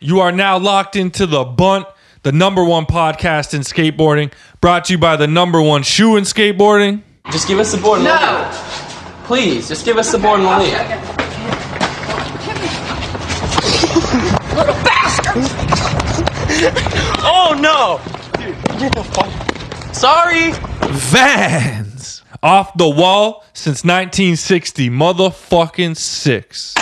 You are now locked into the Bunt, the number one podcast in skateboarding, brought to you by the number one shoe in skateboarding. Just give us the board and we'll No. leave. Please, just give us the board and we'll leave. Oh no! Dude, get the fuck. Sorry! Vans! Off the wall since 1960, motherfucking six.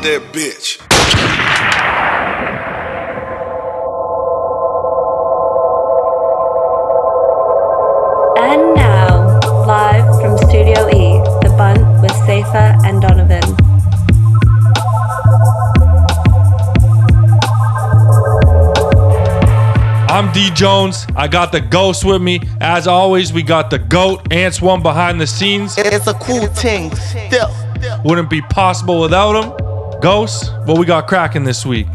Drop that bitch. And now, live from Studio E, The Bunt with Safer and Donovan. I'm D Jones. I got the ghost with me. As always, we got the goat, Ants one behind the scenes. It's a cool thing. Still. Wouldn't be possible without him. Ghost, what we got cracking this week?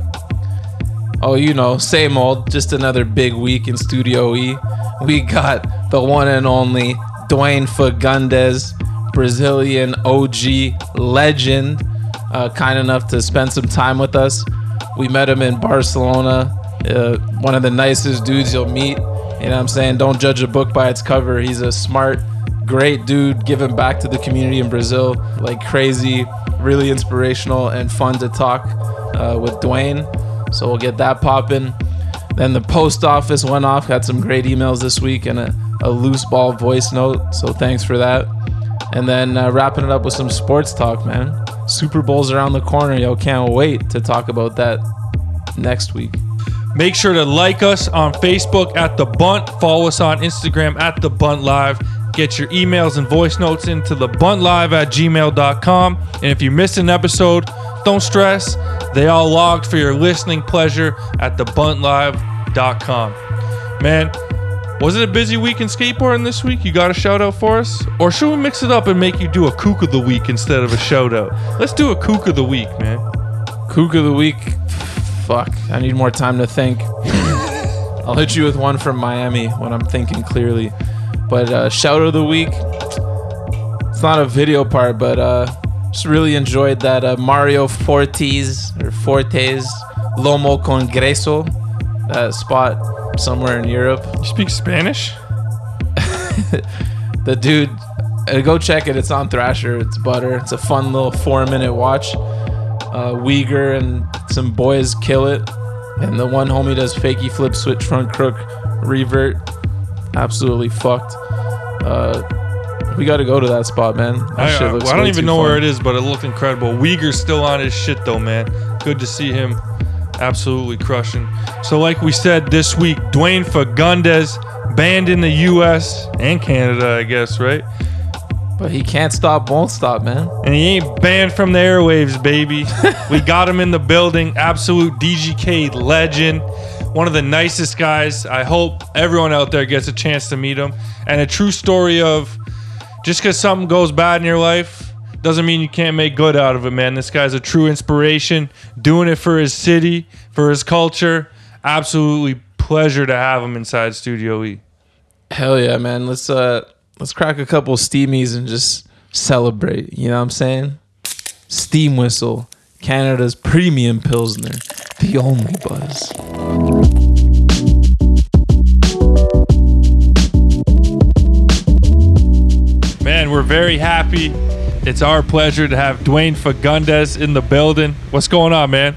Oh, you know, same old. Just another big week in Studio E. We got the one and only Dwayne Fagundes, Brazilian OG legend, uh, kind enough to spend some time with us. We met him in Barcelona. Uh, one of the nicest dudes you'll meet. You know what I'm saying? Don't judge a book by its cover. He's a smart, great dude, giving back to the community in Brazil like crazy, really inspirational and fun to talk uh, with Dwayne. So we'll get that popping. Then the post office went off, got some great emails this week and a, a loose ball voice note. So thanks for that. And then uh, wrapping it up with some sports talk, man. Super Bowl's around the corner. Yo, can't wait to talk about that next week. Make sure to like us on Facebook at The Bunt. Follow us on Instagram at The Bunt Live. Get your emails and voice notes into the buntlive at gmail.com. And if you missed an episode, don't stress. They all logged for your listening pleasure at thebuntlive.com. Man, was it a busy week in skateboarding this week? You got a shout out for us? Or should we mix it up and make you do a kook of the week instead of a shout out? Let's do a kook of the week, man. Kook of the week. Fuck. I need more time to think. I'll hit you with one from Miami when I'm thinking clearly. But uh, shout of the week. It's not a video part, but uh, just really enjoyed that uh, Mario Fortes or Fortes Lomo Congreso, that spot somewhere in Europe. You speak Spanish? The dude, uh, go check it. It's on Thrasher. It's butter. It's a fun little four minute watch. Uh, Uyghur and some boys kill it. And the one homie does fakey flip, switch front crook, revert. Absolutely fucked. Uh, we got to go to that spot, man. That I, shit I- looks I don't even know fun. where it is, but it looked incredible. Uyghur's still on his shit though, man. Good to see him absolutely crushing. So, like we said this week, Dwayne Fagundes banned in the U.S. and Canada, I guess, right? But he can't stop, won't stop, man. And he ain't banned from the airwaves, baby. we got him in the building. Absolute DGK legend. One of the nicest guys. I hope everyone out there gets a chance to meet him. And a true story of just because something goes bad in your life doesn't mean you can't make good out of it, man. This guy's a true inspiration. Doing it for his city, for his culture. Absolutely pleasure to have him inside Studio E. Hell yeah, man. Let's uh let's crack a couple steamies and just celebrate. You know what I'm saying? Steam whistle, Canada's premium pilsner, the only buzz. Man, we're very happy. It's our pleasure to have Dwayne Fagundes in the building. What's going on, man?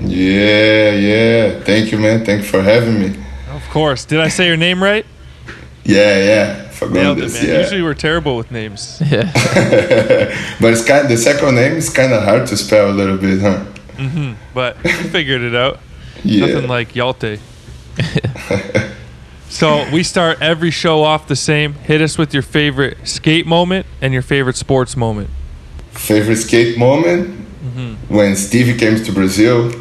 Yeah, yeah. Thank you, man. Thank you for having me. Of course. Did I say your name right? Yeah, yeah. For Nailed it, man. yeah. Usually we're terrible with names. Yeah. but it's kind. Of, The second name is kind of hard to spell a little bit, huh? Mhm. But we figured it out. Yeah. Nothing like Yalte. so we start every show off the same. Hit us with your favorite skate moment and your favorite sports moment. Favorite skate moment Mm-hmm. when Stevie came to Brazil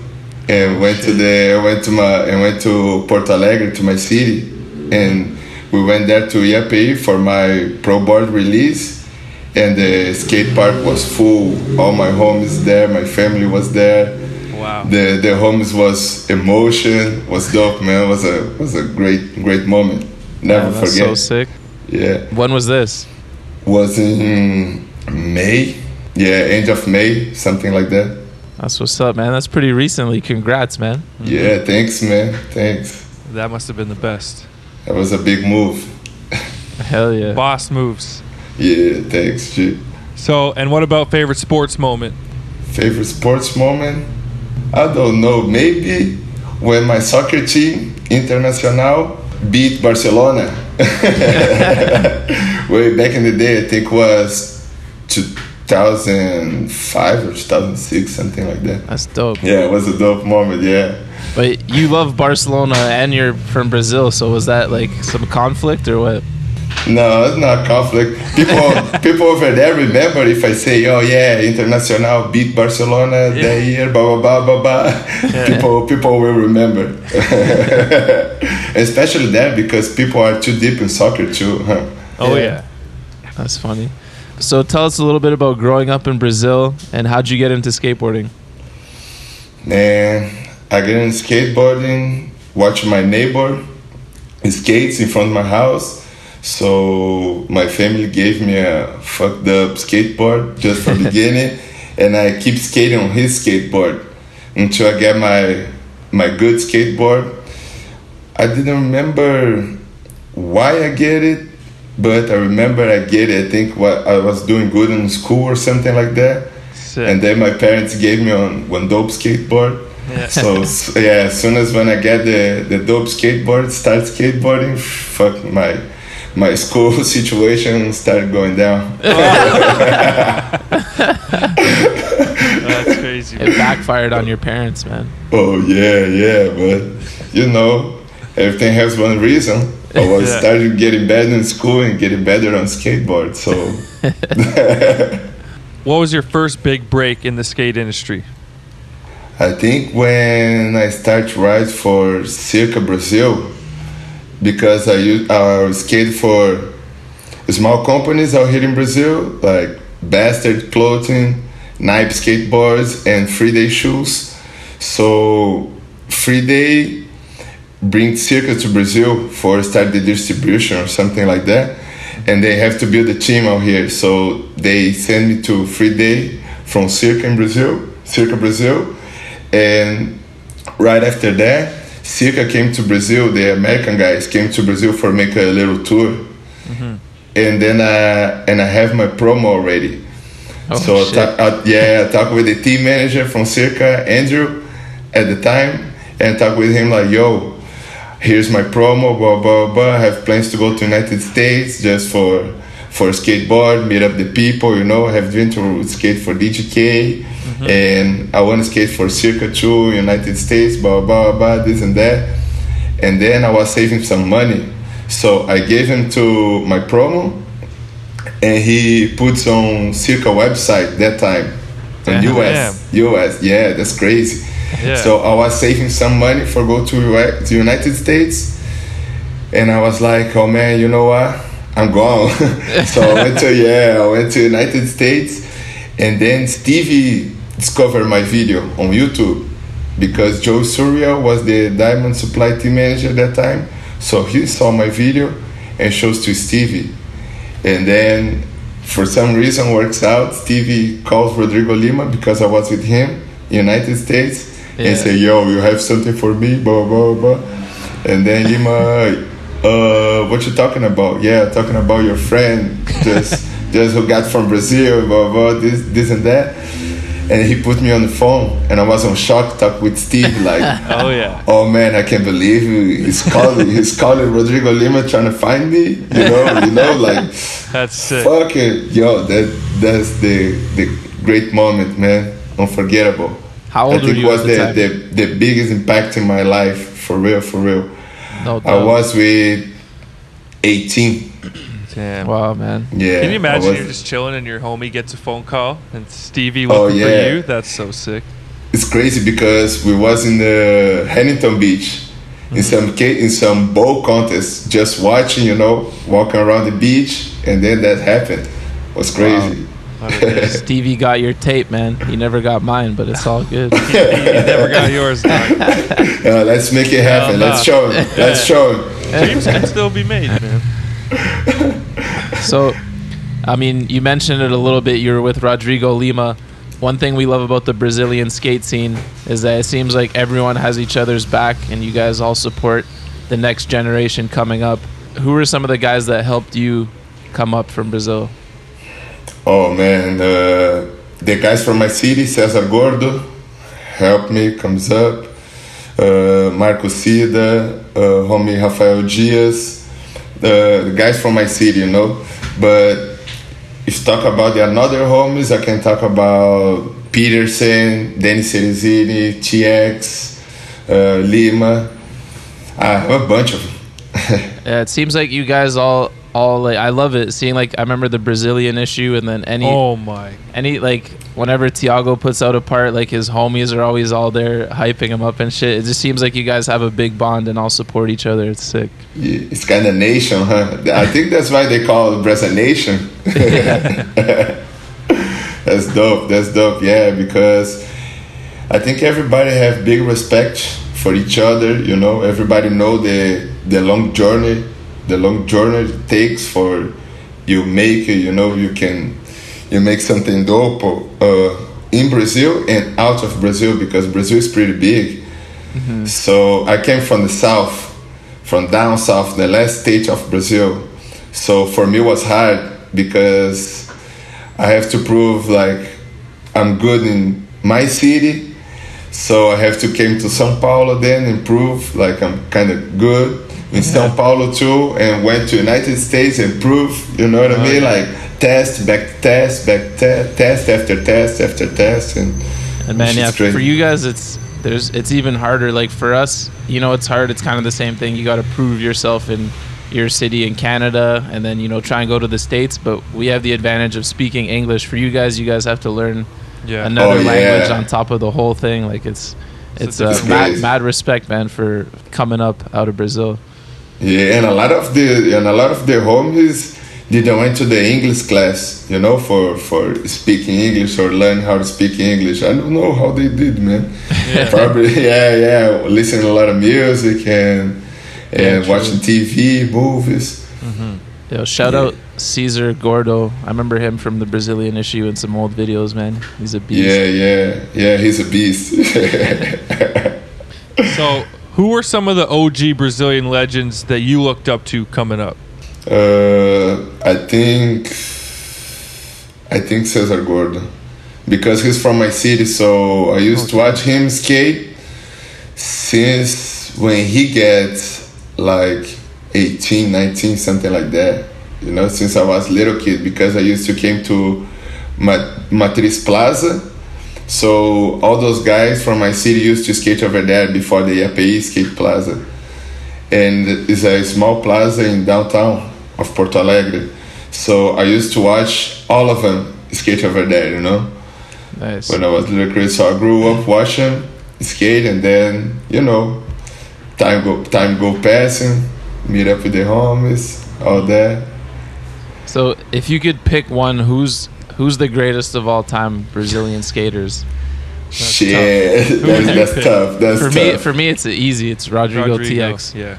and went to the went to my and went to Porto Alegre to my city and we went there to IAPI for my pro board release and the skate park was full all my homies there my family was there Wow. the the homies was emotion was dope man was a was a great great moment never Man, that's forget so sick. Yeah, When was this? was in May. Yeah, end of May, something like that. That's what's up, man. That's pretty recently. Congrats, man. Yeah, thanks, man. Thanks. That must have been the best. That was a big move. Hell yeah. Boss moves. Yeah, thanks, G. So, and what about favorite sports moment? Favorite sports moment? I don't know. Maybe when my soccer team, Internacional, beat Barcelona. Way back in the day, I think it was 2005 or 2006, something like that. That's dope. Yeah, it was a dope moment. Yeah. But you love Barcelona and you're from Brazil, so was that like some conflict or what? No, it's not conflict. People, people over there remember if I say, "Oh yeah, Internacional beat Barcelona that year," blah blah blah blah blah. People, people will remember. Especially there because people are too deep in soccer too. Huh? Oh Yeah. yeah. That's funny. So tell us a little bit about growing up in Brazil and how'd you get into skateboarding? And I get in skateboarding, watch my neighbor skates in front of my house. So my family gave me a fucked up skateboard just from beginning, and I keep skating on his skateboard until I get my my good skateboard. I didn't remember why I get it, but I remember I get it. I think what I was doing good in school or something like that. Sick. And then my parents gave me on one dope skateboard. Yeah. So yeah, as soon as when I get the, the dope skateboard, start skateboarding, fuck my my school situation started going down. Oh. That's crazy. It backfired on your parents, man. Oh yeah, yeah, but you know, everything has one reason. I was Yeah. started getting better in school and getting better on skateboard. So What was your first big break in the skate industry? I think when I start to ride for Circa Brazil, because I use I skate for small companies out here in Brazil, like Bastard Clothing, Nipe Skateboards, and Free Day Shoes. So Free Day bring Circa to Brazil for start the distribution or something like that, and they have to build a team out here. So they send me to Free Day from Circa in Brazil, Circa Brazil, and right after that, Circa came to Brazil. The American guys came to Brazil for make a little tour, and then uh, and I have my promo already. Oh, so I shit. ta- I- yeah, I talked with the team manager from Circa, Andrew, at the time, and talked with him like, "Yo, here's my promo, blah blah blah. I have plans to go to United States just for for skateboard, meet up the people, you know. I have dreamed to skate for DGK, mm-hmm. and I want to skate for Circa 2, United States, blah blah blah, this and that. And then I was saving some money, so I gave him to my promo, and he puts on Circa website that time, on Damn. US, US. Yeah, that's crazy. Yeah. So I was saving some money for go to to United States, and I was like, oh man, you know what? I'm gone. so I went to yeah, I went to United States, and then Stevie discovered my video on YouTube because Joe Surya was the Diamond Supply team manager at that time. So he saw my video and shows to Stevie, and then for some reason works out. Stevie calls Rodrigo Lima because I was with him in United States Yeah. and say, "Yo, you have something for me?" Blah blah blah. And then Lima, uh, what you talking about? Yeah, talking about your friend, just just who got from Brazil, blah blah, this this and that. And he put me on the phone, and I was on shock talk with Steve like. Oh yeah. Oh man, I can't believe he's calling. he's calling Rodrigo Lima trying to find me. You know, you know, like That's sick. fuck it, yo. That that's the the great moment, man. Unforgettable. How I old were think you was at the the, time? the the biggest impact in my life, for real, for real. No I was with eighteen. Damn. Wow, man. Yeah. Can you imagine was- you're just chilling and your homie gets a phone call and Stevie Oh, looking for yeah. you? That's so sick. it's crazy because we was in the Huntington Beach in mm-hmm. some ca- in some bowl contest, just watching, you know, walking around the beach, and then that happened. It was crazy. What it is. Stevie got your tape, man. He never got mine, but it's all good. you never got yours. Dog. Uh, let's make it happen. Hell Let's show him. Let's show him. Dreams can still be made, man. So, I mean, you mentioned it a little bit. You were with Rodrigo Lima. One thing we love about the Brazilian skate scene is that it seems like everyone has each other's back, and you guys all support the next generation coming up. Who were some of the guys that helped you come up from Brazil? Oh man, uh, the guys from my city, Cesar Gordo, help me, comes up. Uh, Marco Sida, uh, homie Rafael Diaz, the, the guys from my city, you know. But if talk about the another homies, I can talk about Peterson, Danny Cerezini, TX, uh, Lima. I have a bunch of them. Yeah, it seems like you guys all all like I love it seeing like I remember the Brazilian issue and then any Oh my. any like whenever Tiago puts out a part like his homies are always all there hyping him up and shit. It just seems like you guys have a big bond and all support each other. It's sick. Yeah, It's kind of nation, huh? I think that's why they call it Brazil Nation. that's dope. That's dope. Yeah, because I think everybody have big respect for each other. You know, everybody know the the long journey, the long journey it takes for you make it. You know, you can you make something dope uh, in Brazil and out of Brazil because Brazil is pretty big. So I came from the south, from down south, the last stage of Brazil. So for me it was hard because I have to prove like I'm good in my city. So I have to came to São Paulo then and prove like I'm kind of good in São Paulo too, and went to United States and proved, You know what I mean? Like test, back test, back te- test after test after test, and And man, yeah, crazy. for you guys, it's there's it's even harder. Like for us, you know, it's hard. It's kind of the same thing. You got to prove yourself in your city in Canada, and then you know try and go to the states. But we have the advantage of speaking English. For you guys, you guys have to learn Yeah. another Oh, yeah. language on top of the whole thing. Like it's it's uh, It's mad, mad respect, man, for coming up out of Brazil. Yeah, and a lot of the and a lot of the homies didn't went to the English class, you know, for for speaking English or learn how to speak English. I don't know how they did, man. Probably, yeah, yeah, listening to a lot of music and and true. watching TV, movies. Mm-hmm. Yo, shout Yeah. out Cesar Gordo. I remember him from the Brazilian issue and some old videos, man. He's a beast. Yeah, yeah, yeah. He's a beast. So, who were some of the OG Brazilian legends that you looked up to coming up? Uh, I think I think Cesar Gordo because he's from my city, so I used to watch him skate since when he gets like 18, 19, something like that. You know, since I was little kid because I used to came to Ma- Matriz Plaza. So all those guys from my city used to skate over there before the API Skate Plaza and it's a small plaza in downtown of Porto Alegre. So I used to watch all of them skate over there, you know, Nice. when I was little kid. So I grew up watching skate, and then you know, time go time go passing, meet up with the homies, all that. So, if you could pick one, who's who's the greatest of all time Brazilian skaters? Shit, Who that's, would you that's pick? tough. That's For tough. me, for me, it's easy. It's Rodrigo, TX Yeah.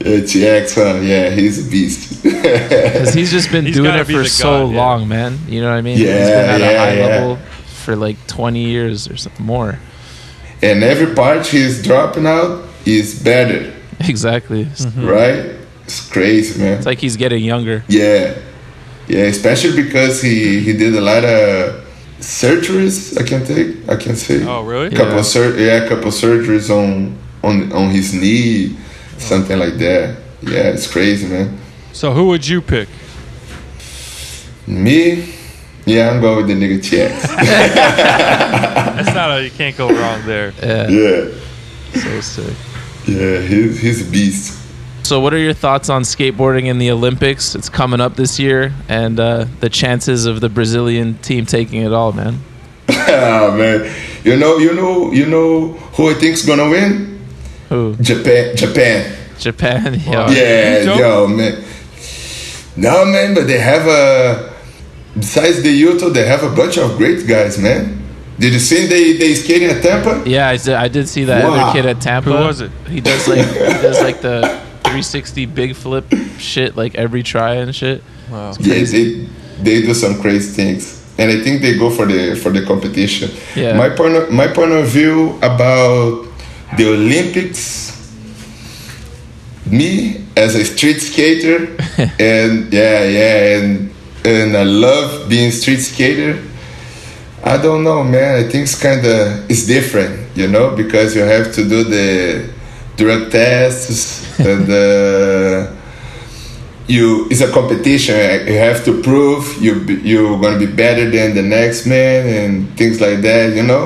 yeah, TX, huh? Yeah, he's a beast. because he's just been He's doing it for so god, yeah. long, man. You know what I mean? he's Yeah, been at a yeah, high yeah. level for like 20 years or something more. and every part he's dropping out is better, Exactly. Mm-hmm. right? It's crazy, man. It's like he's getting younger. Yeah, yeah, especially because he he did a lot of surgeries. I can't take, I can't say. Oh, really? Couple Yeah. sur- yeah, a couple surgeries on on on his knee, something like that. Yeah, it's crazy, man. So, who would you pick? Me, yeah, I'm going with the nigga TX. That's not a, you can't go wrong there. Yeah, yeah, so sick. yeah, he's he's a beast. So, what are your thoughts on skateboarding in the Olympics? It's coming up this year, and uh, the chances of the Brazilian team taking it all, man. ah man, you know, you know, you know who I think's gonna win? Who? Japan, Japan. Japan. Yo. Yeah, Yuto? yo, man. No, man, but they have a. Besides the Yuto, they have a bunch of great guys, man. Did you see they they skating at Tampa? Yeah, I did, I did see that Wow. other kid at Tampa. Who was it? He does like he does like the, the 360 big flip shit like every try and shit. Wow. Yeah, they they do some crazy things, and I think they go for the for the competition. Yeah. My point of, my point of view about the Olympics. Me as a street skater, and yeah, yeah, and and I love being street skater. I don't know, man. I think it's kind of it's different, you know, because you have to do the drug tests and uh, you it's a competition. You have to prove you you're gonna be better than the next man and things like that, you know.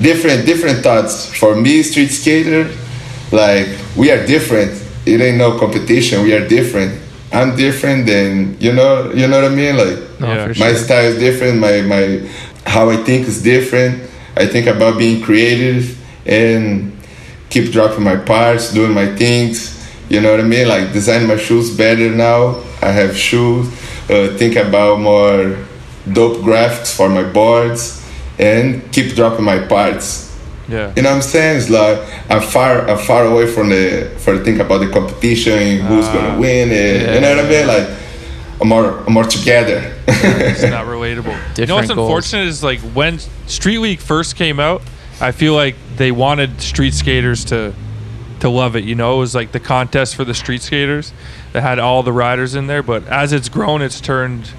Different different thoughts. For me, street skater, like we are different. It ain't no competition. We are different. I'm different than you know. You know what I mean? Like Yeah. for sure. my style is different my my how i think is different i think about being creative and keep dropping my parts doing my things you know what i mean like design my shoes better now i have shoes uh, think about more dope graphics for my boards and keep dropping my parts Yeah. you know what I'm saying? It's like I'm far, I'm far away from the for the think about the competition, and who's gonna win it. You know what I mean? Like I'm more, I'm more together. It's not relatable. Different you know what's goals. unfortunate is like when Street League first came out, I feel like they wanted street skaters to to love it. You know, it was like the contest for the street skaters that had all the riders in there. But as it's grown, it's turned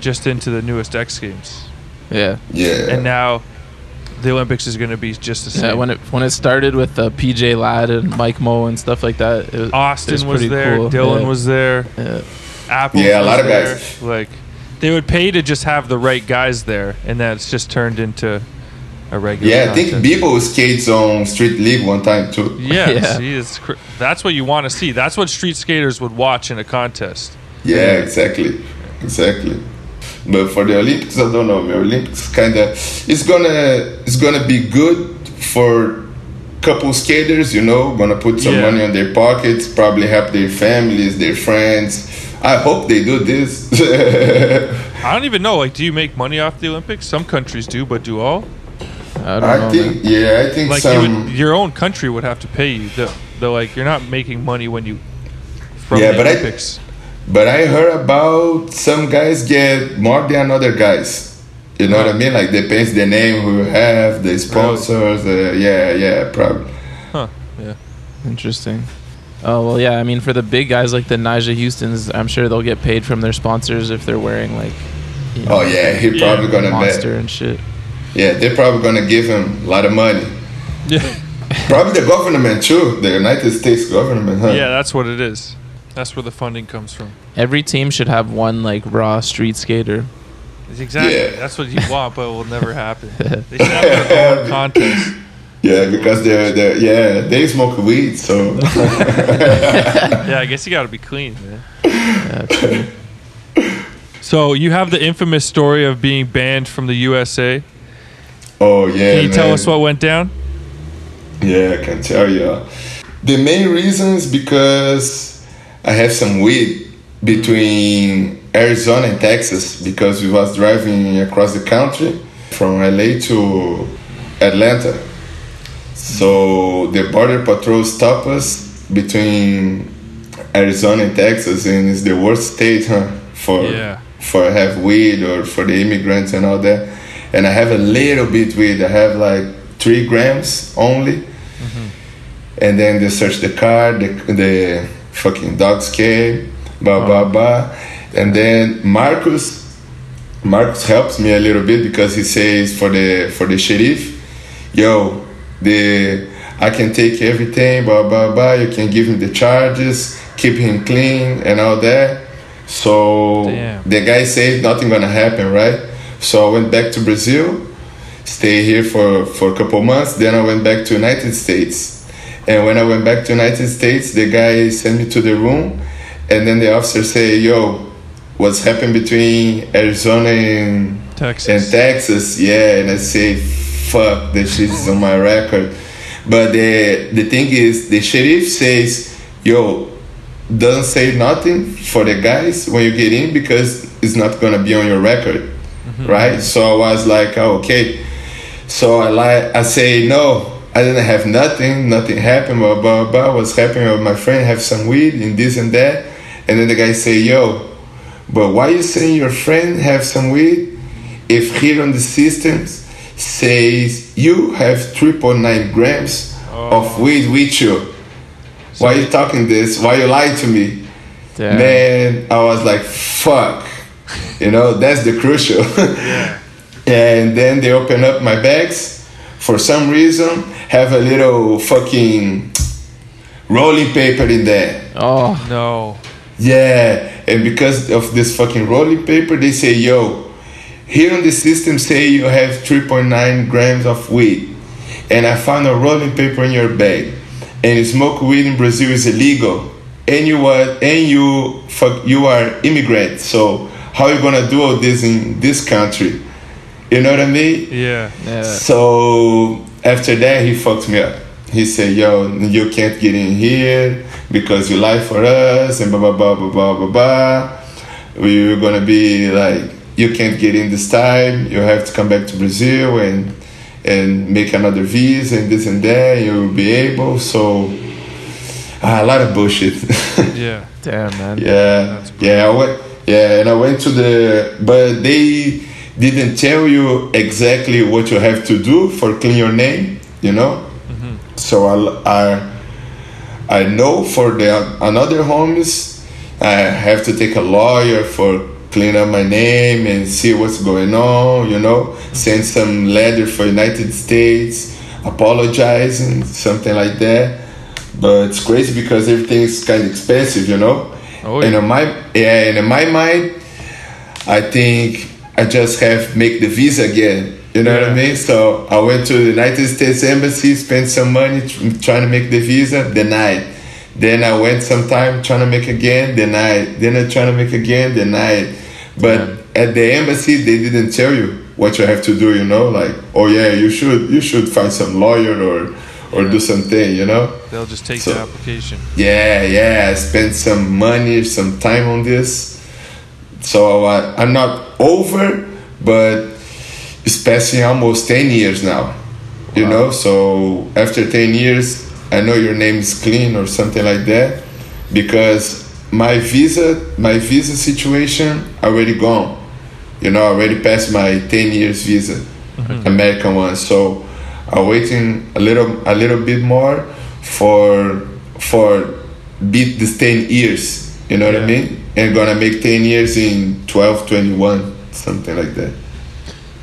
just into the newest X Games, Yeah. yeah. and now the Olympics is going to be just the same. Yeah, when it when it started with uh, PJ Ladd and Mike Mo and stuff like that, it was, Austin it was, pretty there, cool. Dylan Yeah. was there, Yeah. Apple. Yeah, a lot of guys. Like they would pay to just have the right guys there, and that's just turned into a regular. Yeah, I think contest. Bibo skates on Street League one time too. Yeah, Yeah. see, cr- that's what you want to see. That's what street skaters would watch in a contest. Yeah, exactly, exactly. But for the Olympics, I don't know. Man. Olympics kind of it's gonna it's gonna be good for couple skaters. You know, gonna put some Yeah. money on their pockets, probably help their families, their friends. I hope they do this. I don't even know. Like, do you make money off the Olympics? Some countries do, but do all? I don't I know. think, man. yeah, I think Like, you would, your own country would have to pay you. They're, they're like, you're not making money when you from Yeah, the but I- But I heard about some guys get more than other guys. You know what I mean? Like depends the name who you have, the sponsors. Uh, yeah, yeah, probably. huh? Yeah. Interesting. Oh well, yeah. I mean, for the big guys like the Nyjah Huston's, I'm sure they'll get paid from their sponsors if they're wearing like. You Oh yeah, he Yeah, probably gonna Monster bet. and shit. Yeah, they're probably gonna give him a lot of money. Yeah. Probably the government too, the United States government, huh? yeah, that's what it is. That's where the funding comes from. Every team should have one like raw street skater. It's exactly. Yeah. That's what you want, but it will never happen. They should have their own contest. Yeah, because they're, they're yeah they smoke weed, so Yeah, I guess you got to be clean, man. Yeah, true. So you have the infamous story of being banned from the USA. Oh yeah. Can you tell us what went down? Yeah, I can tell you. The main reason is because I have some weed between Arizona and Texas because we was driving across the country from LA to Atlanta. So the border patrol stopped us between Arizona and Texas, and it's the worst state, huh? For Yeah. for have weed or for the immigrants and all that. And I have a little bit weed. I have like three grams only. Mm-hmm. And then they search the car. The the fucking dogs came. Blah blah blah. And then Marcus, Marcus helps me a little bit because he says for the for the sheriff, yo, the I can take everything, blah blah blah. You can give him the charges, keep him clean and all that. So Damn. the guy says nothing gonna happen, right? So I went back to Brazil, stay here for for a couple months. Then I went back to United States, and when I went back to United States, the guy sent me to the room, and then the officer say, "Yo, what's happened between Arizona and Texas. and Texas, yeah, and I say, fuck, that shit is on my record. But the the thing is, the sheriff says, yo, don't say nothing for the guys when you get in because it's not gonna be on your record, Mm-hmm. right? So I was like, oh, okay. So I like, I say no. I didn't have nothing, nothing happened, blah, blah, blah. Happy with my friend, have some weed and this and that. And then the guy say, yo, but why you saying your friend have some weed if here on the systems says you have 3.9 grams oh. of weed with you? Why you talking this? Why you lying to me? Damn. Man, I was like, fuck. You know, that's the crucial. and then they open up my bags. For some reason, have a little fucking rolling paper in there. Oh, No. Yeah, and because of this fucking rolling paper, they say, yo, here on the system say you have 3.9 grams of weed. And I found a rolling paper in your bag. And smoke weed in Brazil is illegal. And you are and you fuck you are immigrant. So how you gonna do all this in this country? You know what I mean? Yeah. yeah. So after that, he fucked me up. He said, "Yo, you can't get in here because you lie for us and blah blah blah blah blah blah blah. We're gonna be like, you can't get in this time. You have to come back to Brazil and and make another visa and this and that. You'll be able." So ah, a lot of bullshit. Yeah. Damn, man. Yeah, yeah, I went. Yeah, and I went to the, but they didn't tell you exactly what you have to do for clean your name. You know, mm-hmm. so I, I, I know for the another homes, I have to take a lawyer for clean up my name and see what's going on. You know, mm-hmm. send some letter for United States, apologizing, something like that. But it's crazy because everything's kind of expensive, you know. Oh, And yeah. in my yeah, and in my mind, I think I just have make the visa again. You know what I mean? So I went to the United States Embassy, spent some money tr- trying to make the visa, denied. Then I went some time trying to make again, denied. Then I trying to make again, denied. But at the embassy, they didn't tell you what you have to do. You know, like oh yeah, you should you should find some lawyer or or do something. You know. They'll just take So- the application. Yeah, yeah. I spent some money, some time on this. So I, I'm not over, but it's passing almost 10 years now. You know, so after 10 years, I know your name is clean or something like that because my visa, my visa situation already gone. You know, I already passed my 10 years visa, mm-hmm. American one. So I'm waiting a little, a little bit more for for beat this 10 years. You know what I mean? And gonna make 10 years in 12, 21, something like that.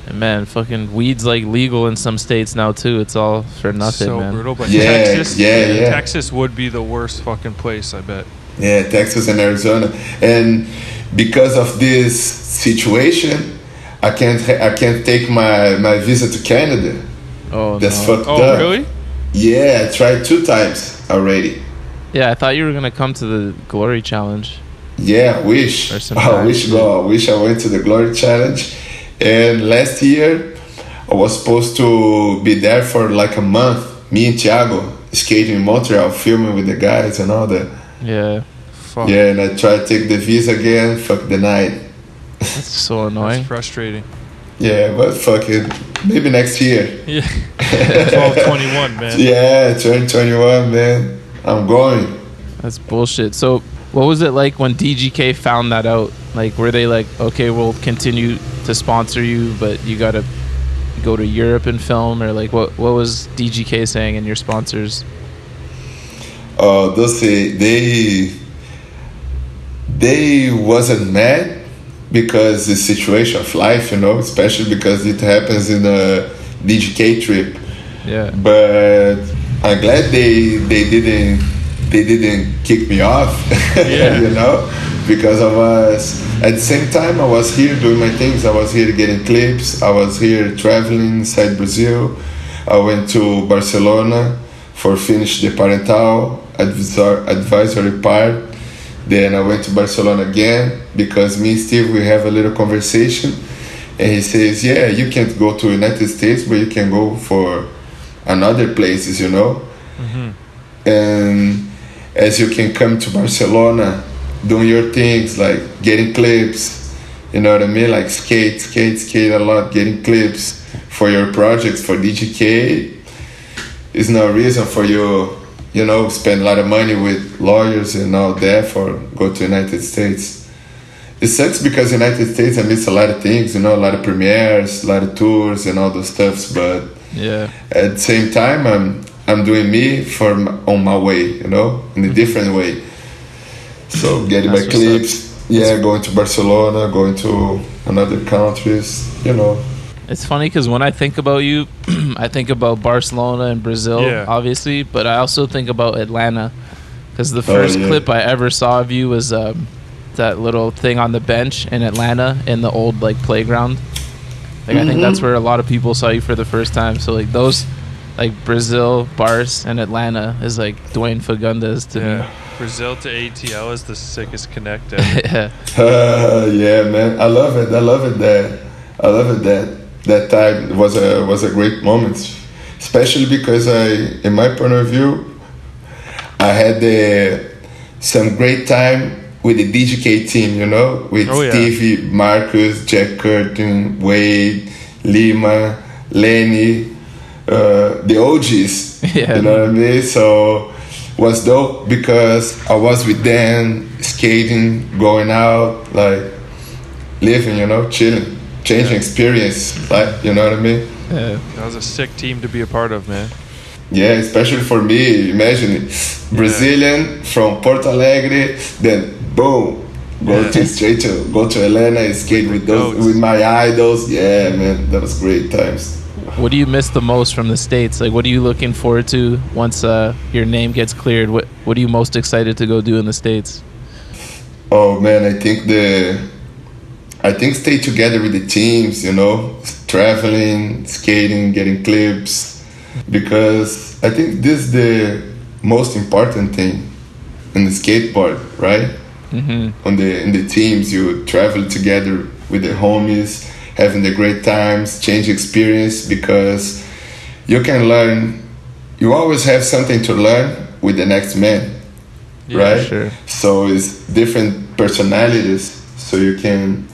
And man, fucking weed's like legal in some states now too. It's all for nothing, so man. brutal. But Yeah, Texas, yeah, yeah. Texas would be the worst fucking place. I bet. Yeah, Texas and Arizona, and because of this situation, I can't I can't take my my visa to Canada. Oh That's no. fucked Oh, up. really? Yeah, I tried two times already. Yeah, I thought you were gonna come to the Glory Challenge. Yeah, I wish. Or I wish yeah. go. I wish I went to the Glory Challenge. And last year, I was supposed to be there for like a month. Me and Thiago skating in Montreal, filming with the guys and all that. Yeah, Fuck. Yeah, and I tried to take the visa again. Fuck the night. that's so That's annoying. frustrating. Yeah, but fuck it. Maybe next year. Yeah. 12, 21, man. Yeah, turn 21, man. I'm going. That's bullshit. So, what was it like when DGK found that out? Like, were they like, okay, we'll continue to sponsor you, but you gotta go to Europe and film, or like, what what was DGK saying and your sponsors? Uh, those say they they wasn't mad because the situation of life, you know, especially because it happens in a DGK trip. Yeah, But I'm glad they they didn't they didn't kick me off, Yeah. you know, because I was at the same time I was here doing my things. I was here getting clips. I was here traveling inside Brazil. I went to Barcelona for finish the parental advisor, advisory part. Then I went to Barcelona again because me and Steve we have a little conversation, and he says, "Yeah, you can't go to United States, but you can go for another places, you know." Mm-hmm. And as you can come to Barcelona, doing your things like getting clips, you know what I mean? Like skate, skate, skate a lot, getting clips for your projects for DGK. it's no reason for you, you know, spend a lot of money with lawyers and all that for go to United States. It sucks because United States I miss a lot of things, you know, a lot of premieres, a lot of tours and all those stuffs. But Yeah. at the same time, I'm I'm doing me for m- on my way, you know, in a different way. So getting my That's what's clips, yeah, going to Barcelona, going to another countries, you know. It's funny because when I think about you, I think about Barcelona and Brazil, Yeah. obviously, but I also think about Atlanta because the first yeah. clip I ever saw of you was um, that little thing on the bench in Atlanta in the old like playground. Like I think that's where a lot of people saw you for the first time. So like those, like Brazil, Bars, and Atlanta is like Dwayne Fagundes to Yeah. Brazil to ATL is the sickest connect yeah. Uh, yeah, man, I love it. I love it that I love it that that time was a was a great moment, especially because I, in my point of view, I had the, some great time with the DGK team. You know, with Oh, yeah. Stevie, Marcus, Jack Curtin, Wade, Lima, Lenny, uh, the OGs. Yeah. You know what I mean? So was dope because I was with them skating, going out, like living, you know, chilling, changing experience, like you know what I mean? yeah. That was a sick team to be a part of, man. Yeah, especially for me. Imagine it. Brazilian from Porto Alegre, then boom, go Yeah. to straight to go to Atlanta and skate with those Goats. with my idols. Yeah, man, that was great times. What do you miss the most from the states? Like, what are you looking forward to once uh, your name gets cleared? What What are you most excited to go do in the states? Oh man, I think the I think stay together with the teams, you know, traveling, skating, getting clips, because I think this is the most important thing in the skateboard, right? Mm-hmm. On the in the teams, you travel together with the homies, having the great times, change experience, because you can learn. You always have something to learn with the next man right? sure. So it's different personalities, so you can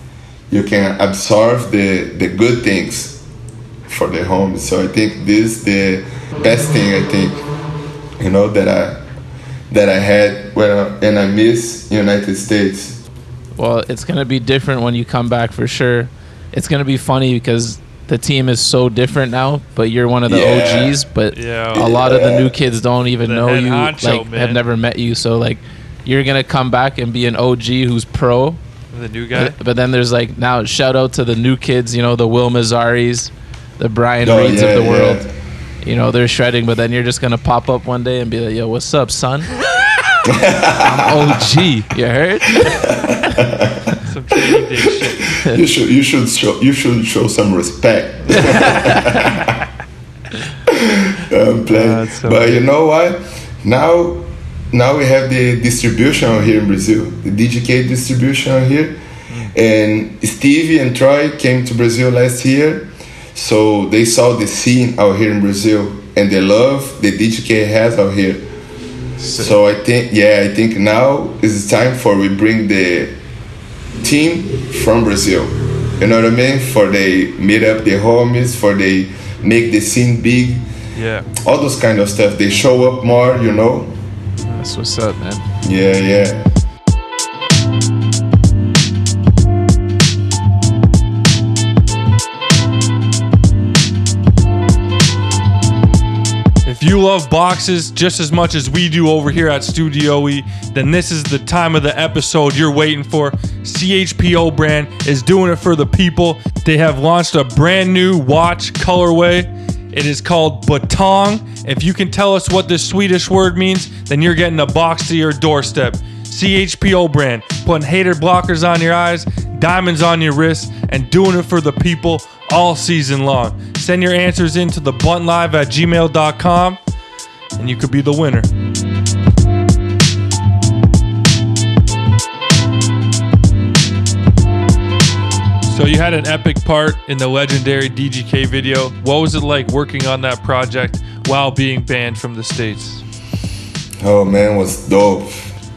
you can absorb the the good things for the home. So I think this is the best thing I think you know that I that I had when I, and I miss United States. Well, it's gonna be different when you come back for sure. It's gonna be funny because the team is so different now, but you're one of the Yeah. OGs. But Yeah. a lot of the new kids don't even The know you, honcho, like man. have never met you. So like, you're gonna come back and be an OG who's pro. The new guy. But, but then there's like now shout out to the new kids, you know, the Will Mazzaris, the Brian Oh, Reeds yeah, of the yeah. world. You know, they're shredding, but then you're just gonna pop up one day and be like, "Yo, what's up, son? I'm OG. You heard? Some training day shit. you should you should show you should show some respect. I'm playing. Ah, so but you know what? Now now we have the distribution out here in Brazil, the DGK distribution out here. And Stevie and Troy came to Brazil last year, so they saw the scene out here in Brazil and the love the DGK has out here. So I think, yeah, I think now is the time for we bring the team from Brazil. You know what I mean? For they meet up the homies, for they make the scene big, Yeah. all those kind of stuff. They show up more, you know. That's what's up, man. Yeah, yeah. You love boxes just as much as we do over here at Studio E, then this is the time of the episode you're waiting for. CHPO brand is doing it for the people. They have launched a brand new watch colorway. It is called Batong. If you can tell us what this Swedish word means, then you're getting a box to your doorstep. CHPO brand, putting hater blockers on your eyes, diamonds on your wrists, and doing it for the people all season long. Send your answers in to buntlive at gmail.com and you could be the winner. So you had an epic part in the legendary DGK video. What was it like working on that project while being banned from the states? Oh man, was dope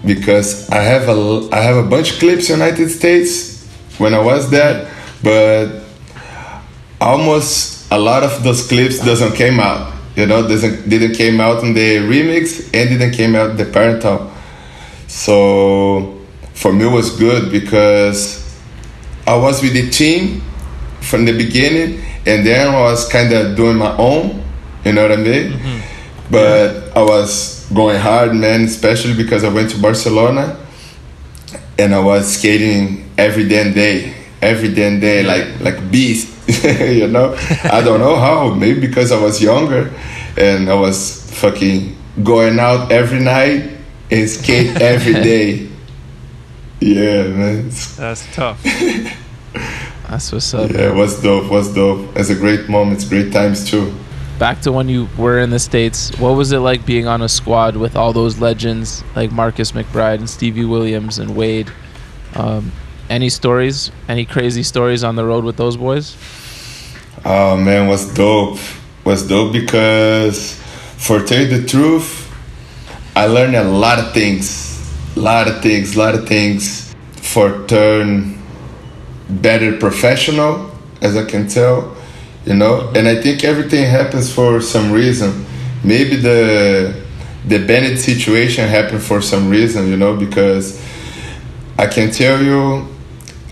because I have a I have a bunch of clips United States when I was there, but almost a lot of those clips doesn't came out. You know, doesn't didn't came out in the remix and didn't came out the parental. So for me it was good because I was with the team from the beginning, and then I was kind of doing my own. You know what I mean? Mm-hmm. But I was going hard, man, especially because I went to Barcelona and I was skating every damn day, every damn day, like like beast. you know, I don't know how. Maybe because I was younger, and I was fucking going out every night and skate every day. Yeah, man. That's tough. That's what's up. Yeah, it was dope. it Was dope. It's a great moments, great times too. Back to when you were in the states. What was it like being on a squad with all those legends like Marcus McBride and Stevie Williams and Wade? Um, any stories? Any crazy stories on the road with those boys? Oh man, was dope. Was dope because, for tell you the truth, I learned a lot of things, a lot of things, a lot of things for turn better professional, as I can tell, you know. And I think everything happens for some reason. Maybe the the Bennett situation happened for some reason, you know, because I can tell you,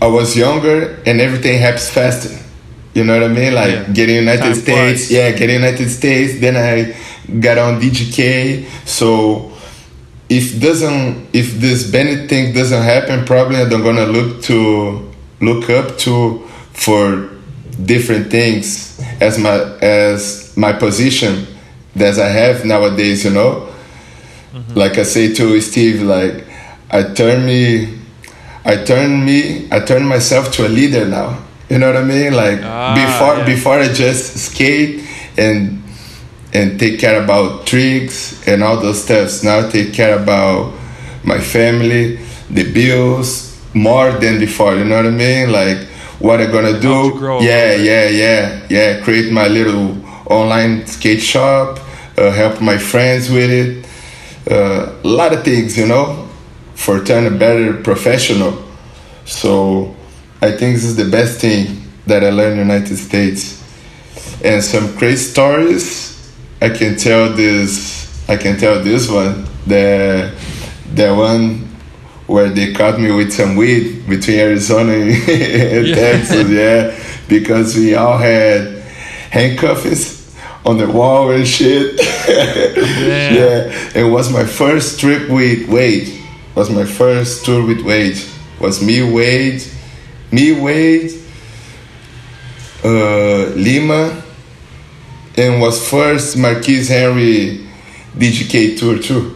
I was younger and everything happens faster. You know what I mean? Like Yeah. getting United Time States, flies. yeah, getting United States. Then I got on DGK. So if doesn't, if this Bennett thing doesn't happen, probably I'm gonna look to look up to for different things as my as my position that I have nowadays. You know, mm-hmm. like I say to Steve, like I turn me, I turn me, I turn myself to a leader now. You know what I mean? Like Ah, before, yeah. before I just skate and and take care about tricks and all those stuffs. Now I take care about my family, the bills more than before. You know what I mean? Like what I'm gonna do? grow Yeah, yeah, yeah, yeah. Create my little online skate shop. Uh, help my friends with it. Uh, a lot of things, you know, for turn a better professional. So I think this is the best thing that I learned in the United States. And some crazy stories. I can tell this. I can tell this one. The the one where they caught me with some weed between Arizona and Yeah. Texas. Yeah, because we all had handcuffs on the wall and shit. yeah, it was my first trip with Wade. Was my first tour with Wade. Was me, Wade, me, Wade, uh, Lima, and was first Marquise Henry DGK tour too.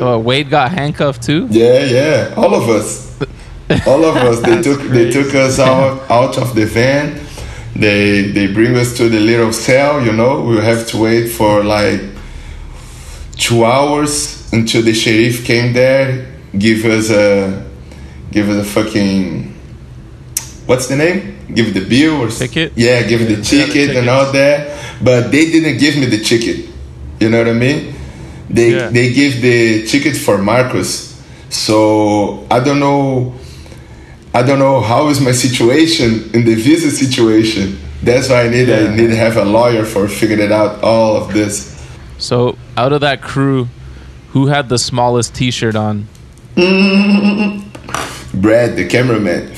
Oh, Wade got handcuffed too. Yeah, yeah, all of us, all of us. They took they took us out out of the van. They they bring us to the little cell. You know, we have to wait for like two hours until the sheriff came there, give us a give us a fucking what's the name? Give the bill or Ticket? Yeah, give the the ticket and all that. But they didn't give me the ticket. You know what I mean? They Yeah. they give the ticket for Marcus. So I don't know. I don't know how is my situation in the visa situation. That's why I need Yeah. I need to have a lawyer for figuring out all of this. So out of that crew, who had the smallest T-shirt on? Mm-hmm. Brad, the cameraman.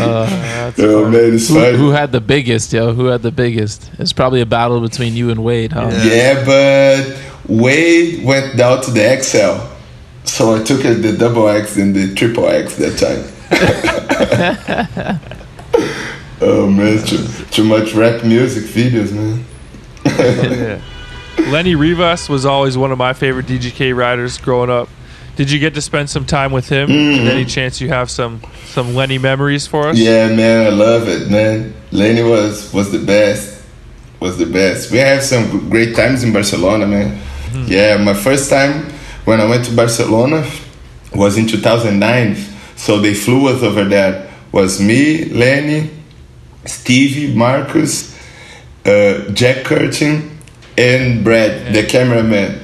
Uh, oh man, it's Who, who had the biggest, yo? Who had the biggest? It's probably a battle between you and Wade, huh? Yeah, but Wade went down to the XL. So I took it the double X and the triple X that time. oh man, too, too much rap music videos, man. Yeah. Lenny Rivas was always one of my favorite DGK riders growing up. Did you get to spend some time with him? Any chance you have some some Lenny memories for us? Yeah, man, I love it, man. Lenny was was the best. Was the best. We have some great times in Barcelona, man. Yeah, my first time when I went to Barcelona was in 2009. So they flew us over there. Was me, Lenny, Stevie, Marcus, uh, Jack Curtin, and Brad, the cameraman.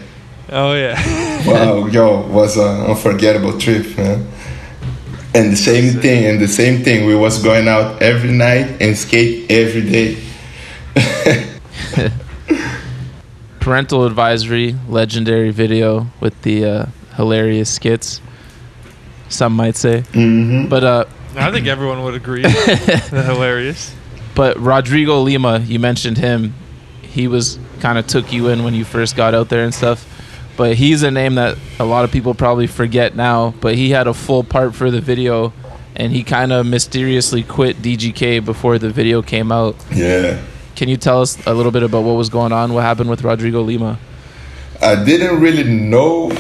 Oh yeah. Wow, yo, was an unforgettable trip, man. And the same thing, and the same thing. We was going out every night and skate every day. Parental advisory, legendary video with the uh, hilarious skits. Some might say, hmm but uh, I think everyone would agree. They're hilarious. But Rodrigo Lima, you mentioned him. He was kind of took you in when you first got out there and stuff. But he's a name that a lot of people probably forget now. But he had a full part for the video, and he kind of mysteriously quit DGK before the video came out. Yeah. Can you tell us a little bit about what was going on? What happened with Rodrigo Lima? I didn't really know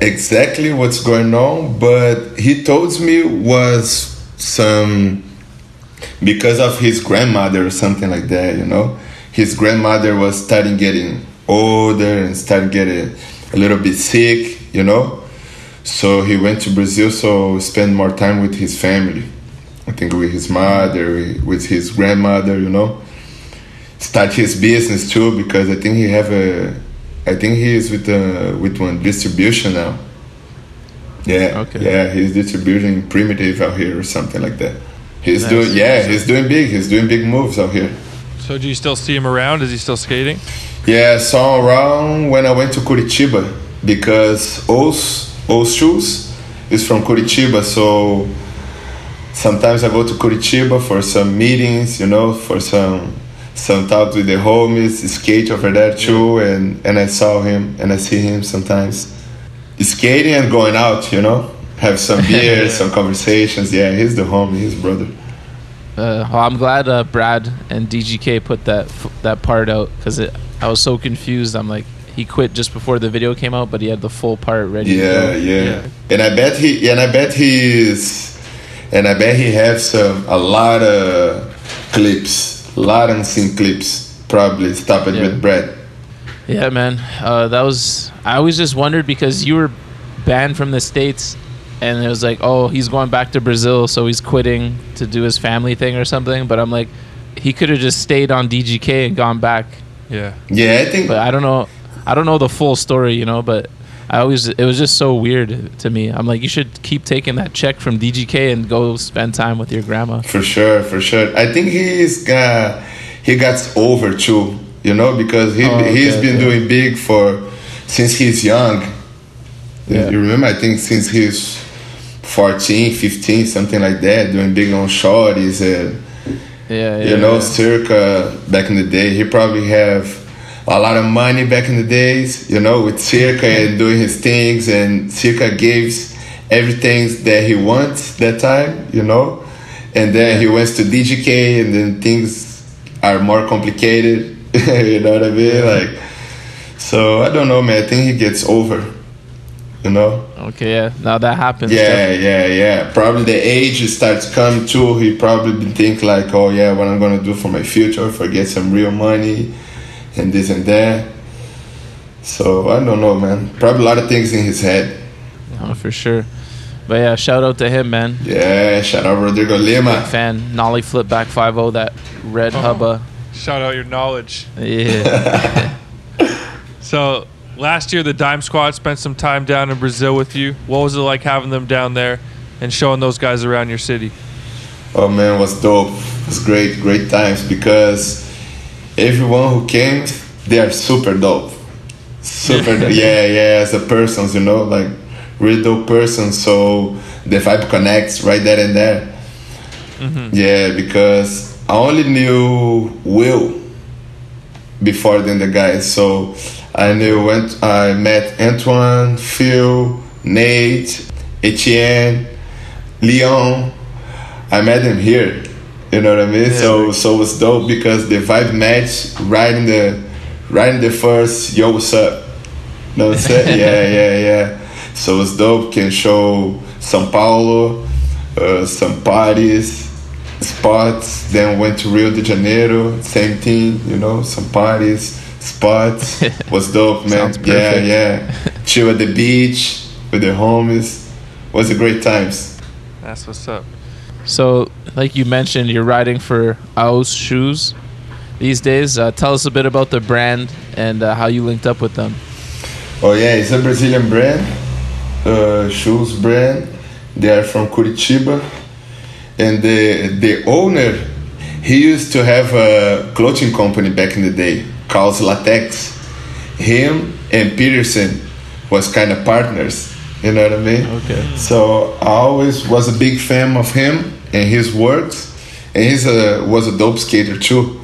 exactly what's going on, but he told me was some because of his grandmother or something like that, you know. His grandmother was starting getting older and started getting a little bit sick, you know. So he went to Brazil so spend more time with his family. I think with his mother, with his grandmother, you know. Start his business too because I think he have a I think he is with uh, with one distribution now. Yeah, Okay. yeah, he's distributing primitive out here or something like that. He's Nice. doing, yeah, he's doing big. He's doing big moves out here. So do you still see him around? Is he still skating? Yeah, I saw him around when I went to Curitiba because Öus Öus Shoes is from Curitiba, so sometimes I go to Curitiba for some meetings, you know, for some some talks with the homies, skate over there too, and and I saw him and I see him sometimes skating and going out, you know, have some beers, some conversations. Yeah, he's the homie, he's brother. Uh, well, I'm glad uh, Brad and DGK put that f- that part out because I was so confused. I'm like, he quit just before the video came out, but he had the full part ready. Yeah, yeah, Yeah. And I bet he and I bet he's and I bet he has some a lot of clips, a lot of unseen clips. Probably stop it Yeah. with Brad. Yeah, man. Uh, that was. I always just wondered because you were banned from the states, and it was like, oh, he's going back to Brazil, so he's quitting to do his family thing or something. But I'm like, he could have just stayed on DGK and gone back. Yeah. Yeah, I think But I don't know. I don't know the full story, you know. But I always, it was just so weird to me. I'm like, you should keep taking that check from DGK and go spend time with your grandma. for sure, for sure. I think he's got he got over too, you know, because he Oh, okay, he's been okay. doing big for since he's young. Yeah. You remember? I think since he's 14, 15, something like that, doing big on shorties and. Yeah, yeah. you know yeah. circa back in the day. He probably have a lot of money back in the days you know with circa and doing his things. And circa gives everything that he wants that time you know. And then he went to dgk and then things are more complicated you know what i mean? Like so i don't know man. I think he gets over you know Okay, yeah. Now that happens. yeah, yeah, yeah. Probably the age starts come too. He probably been think like, oh yeah, what I'm gonna do for my future, if I get some real money, and this and that. So I don't know, man. Probably a lot of things in his head. Oh, for sure. But yeah, shout out to him, man. Yeah, shout out Rodrigo Lima. Fan Nolly flip back 5 that red oh, hubba. Shout out your knowledge. Yeah. So last year, the Dime Squad spent some time down in Brazil with you. What was it like having them down there and showing those guys around your city? Oh man, it was dope. It was great, great times because everyone who came, they are super dope. Super, dope. yeah, yeah. As a persons, you know, like really dope person. So the vibe connects right there and there. Mm-hmm. Yeah, because I only knew Will before than the guys. So I knew when I met Antoine, Phil, Nate, Etienne, Leon. I met them here. You know what I mean? Yeah. so so it was dope because the vibe matched right in the right in the first yo what's up. You know what I'm saying? yeah, yeah, yeah. So it was dope. Can show São Paulo, uh, some parties, spots. Then went to Rio de Janeiro, same thing. You know, some parties, spots. was dope, man. Sounds Yeah, yeah. Chill at the beach with the homies. Was a great times. That's what's up. so, like you mentioned, you're riding for Öus Shoes these days. Uh, tell us a bit about the brand and uh, how you linked up with them. Oh yeah, it's a Brazilian brand, uh, shoes brand They are from Curitiba, and the the owner, he used to have a clothing company back in the day called Latex. Him and Peterson was kind of partners. You know what I mean? Okay. So I always was a big fan of him and his works, and he's a was a dope skater too.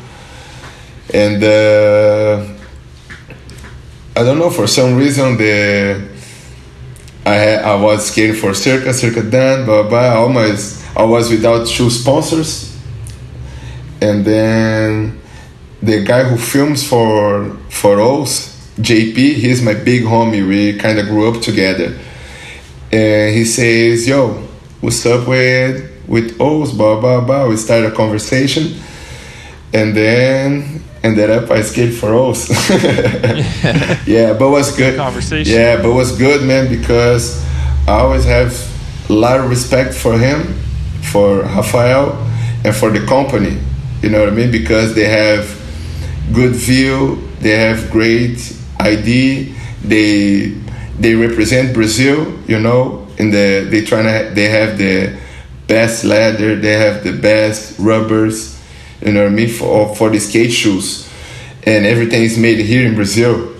And uh, I don't know for some reason the I had, I was skating for Circa, Circa Dan, blah blah. blah. Almost I was without shoe sponsors, and then the guy who films for for us, JP, he's my big homie. We kind of grew up together, and he says, "Yo, what's up with with Öus?" Blah blah blah. We start a conversation, and then ended up I skate for Öus. yeah, but was good Conversation. Yeah, but was good, man, because I always have a lot of respect for him, for Rafael, and for the company. You know what I mean? Because they have good view, they have great ID, they they represent Brazil. You know, in the they trying to they have the best leather, they have the best rubbers. You know what I mean for for the skate shoes, and everything is made here in Brazil.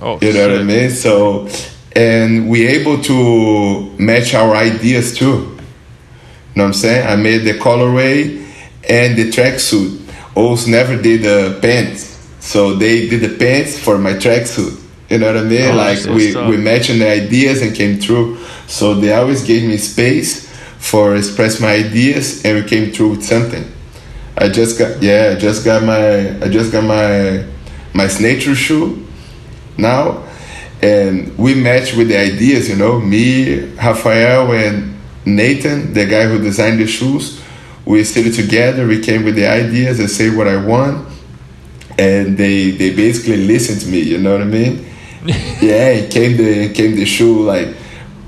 Oh, You know what I mean? So, and we able to match our ideas too. You know what I'm saying? I made the colorway and the tracksuit. Öus never did the pants, so they did the pants for my tracksuit. You know what I mean? Oh, like we up. we matching the ideas and came through. So they always gave me space for express my ideas, and we came through with something. I just got yeah, I just got my I just got my my nature shoe now and we match with the ideas you know me rafael and nathan the guy who designed the shoes we sit together we came with the ideas and say what i want and they they basically listen to me you know what i mean? Yeah it came the came the shoe like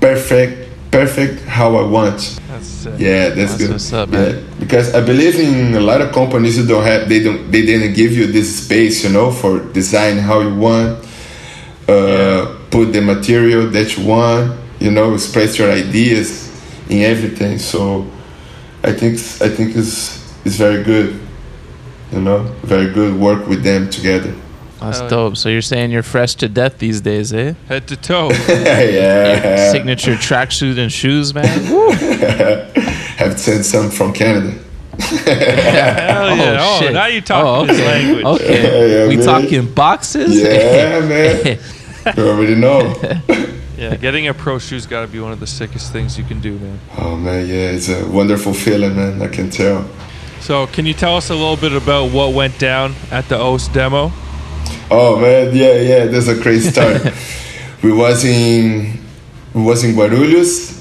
perfect perfect how i want. That's yeah, that's, That's good. what's up, yeah, because I believe in a lot of companies who don't have they don't they didn't give you this space, you know, for design how you want, uh, put the material that you want, you know, express your ideas in everything. So I think I think it's it's very good, you know, very good work with them together. That's Hell yeah. dope. So you're saying you're fresh to death these days, eh? Head to toe. yeah, Signature tracksuit and shoes, man. Woo. have sent some from Canada. Hell yeah. Oh, shit. now you talking Oh, okay. language. Okay. Yeah, we man. talking boxes? Yeah, man. You already know. Yeah, getting a pro shoe's got to be one of the sickest things you can do, man. Oh man, yeah, it's a wonderful feeling, man. I can tell. So, can you tell us a little bit about what went down at the Öus demo? Oh man, yeah, yeah. There's a crazy story. we was in we was in Guarulhos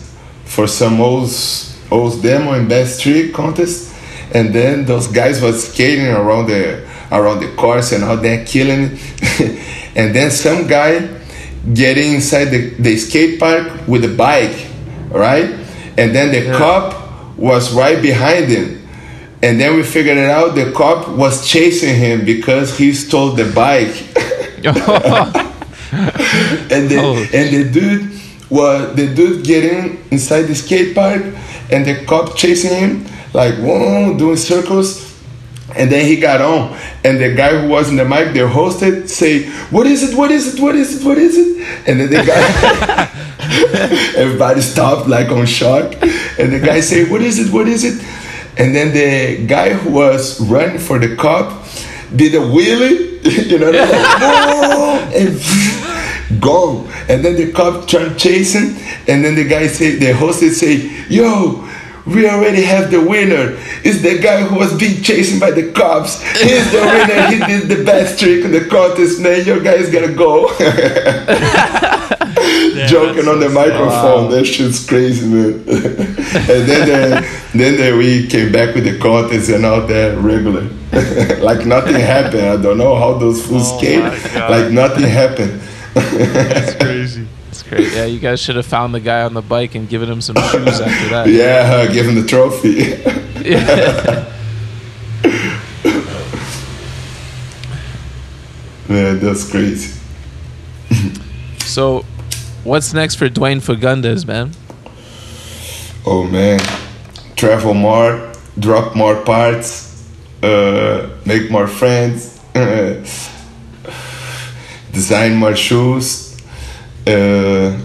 for some Öus Öus demo and best trick contest, and then those guys was skating around the around the course and all that, killing and then some guy getting inside the, the skate park with the bike, right? And then the cop was right behind him. And then we figured it out the cop was chasing him because he stole the bike. and the Oh. and the dude was the dude getting inside the skate park and the cop chasing him like whoa doing circles and then he got on. And the guy who was in the mic the hosted say what is it? What is it? What is it? What is it? And then the guy everybody stopped like on shock. And the guy say what is it? What is it? And then the guy who was running for the cop did a wheelie you know like, and gone. And then the cop turned chasing. And then the guy say the hosted say yo we already have the winner. It's the guy who was being chased by the cops. He's the winner. He did the best trick in the contest, man. Your guy is gonna go. Joking on the microphone. That shit's crazy, man. and then, the, then the, we came back with the contest and all that regular. like nothing happened. I don't know how those fools Oh came. Like nothing happened. That's crazy. Great. Yeah, you guys should have found the guy on the bike and given him some shoes after that. yeah, give him the trophy. Yeah. Man, that's great. So, what's next for Dwayne Fagundes, man? Oh man, travel more, drop more parts, uh, make more friends, design more shoes, uh,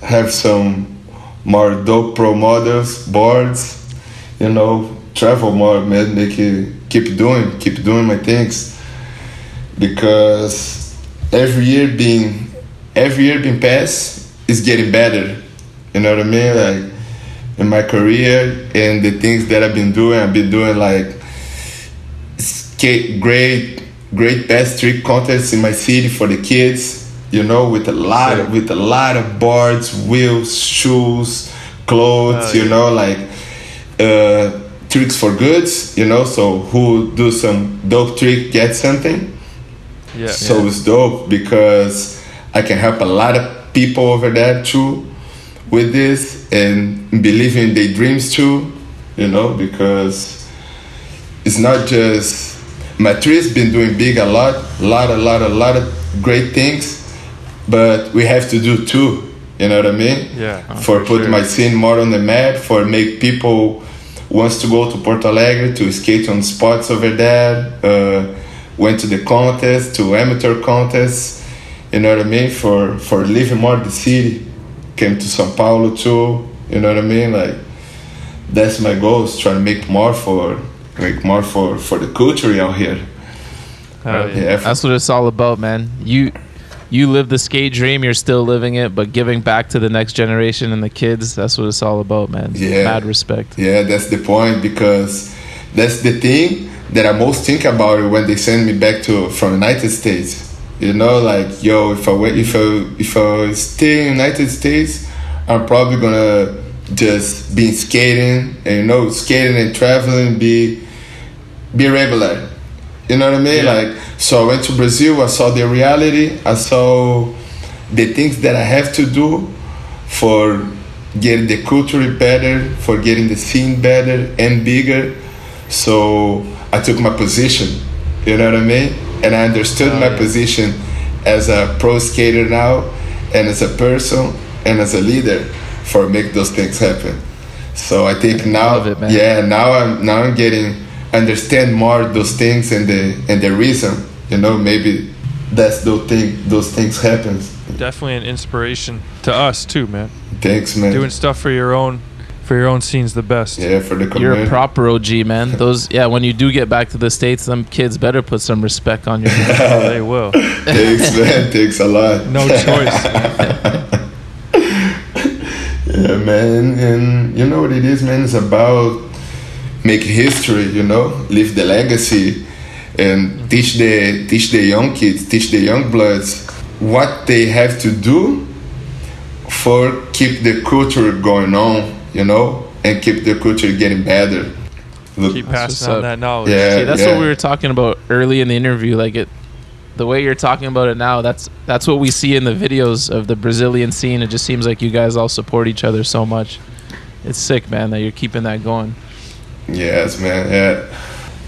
have some more dope models, boards, you know, travel more, man, make it keep doing, keep doing my things. Because every year being every year being passed is getting better. You know what I mean? Like in my career and the things that I've been doing, I've been doing like skate great great best trick contests in my city for the kids you know with a lot of, with a lot of boards wheels shoes clothes Oh, you yeah. know like uh, tricks for goods you know so who do some dope trick get something Yeah. so it's dope because I can help a lot of people over there too with this and believe in their dreams too, you know, because it's not just Matrice been doing big a lot, lot, a lot, a lot of great things, but we have to do too. You know what I mean? Yeah, for for put sure. my scene more on the map, for make people wants to go to Porto Alegre to skate on spots over there. Uh, went to the contest, to amateur contests. You know what I mean? For for living more the city. Came to São Paulo too. You know what I mean? Like that's my goals. Trying to make more for like more for for the culture out here. Hell yeah. Yeah, That's what it's all about, man. You you live the skate dream, you're still living it, but giving back to the next generation and the kids, that's what it's all about, man. Yeah. Mad respect. Yeah, that's the point because that's the thing that I most think about it when they send me back to from United States. You know, like yo, if I wait, if I if I stay in United States, I'm probably gonna just be skating and you know skating and traveling be be regular. You know what I mean? Yeah. Like so I went to Brazil, I saw the reality, I saw the things that I have to do for getting the culture better, for getting the scene better and bigger. So I took my position, you know what I mean? And I understood Oh, my yeah. position as a pro skater now and as a person and as a leader for make those things happen. So I think now love it, yeah, now I'm now I'm getting understand more those things and the and the reason, you know, maybe that's those thing those things happen. Definitely an inspiration to us too, man. Thanks man. Doing stuff for your own for your own scene's the best. yeah, for the You're a proper OG, man. Those yeah, when you do get back to the States, them kids better put some respect on your name. Oh, they will. Thanks, man. Thanks a lot. No choice. Yeah, man. And you know what it is, man? It's about make history. You know, leave the legacy, and teach the teach the young kids, teach the young bloods what they have to do for keep the culture going on. You know, and keep the culture getting better. Look, Keep passing on up. that knowledge. Yeah. See, that's what we were talking about early in the interview. Like it, the way you're talking about it now, that's that's what we see in the videos of the Brazilian scene. It just seems like you guys all support each other so much. It's sick, man, that you're keeping that going. Yes, man. Yeah,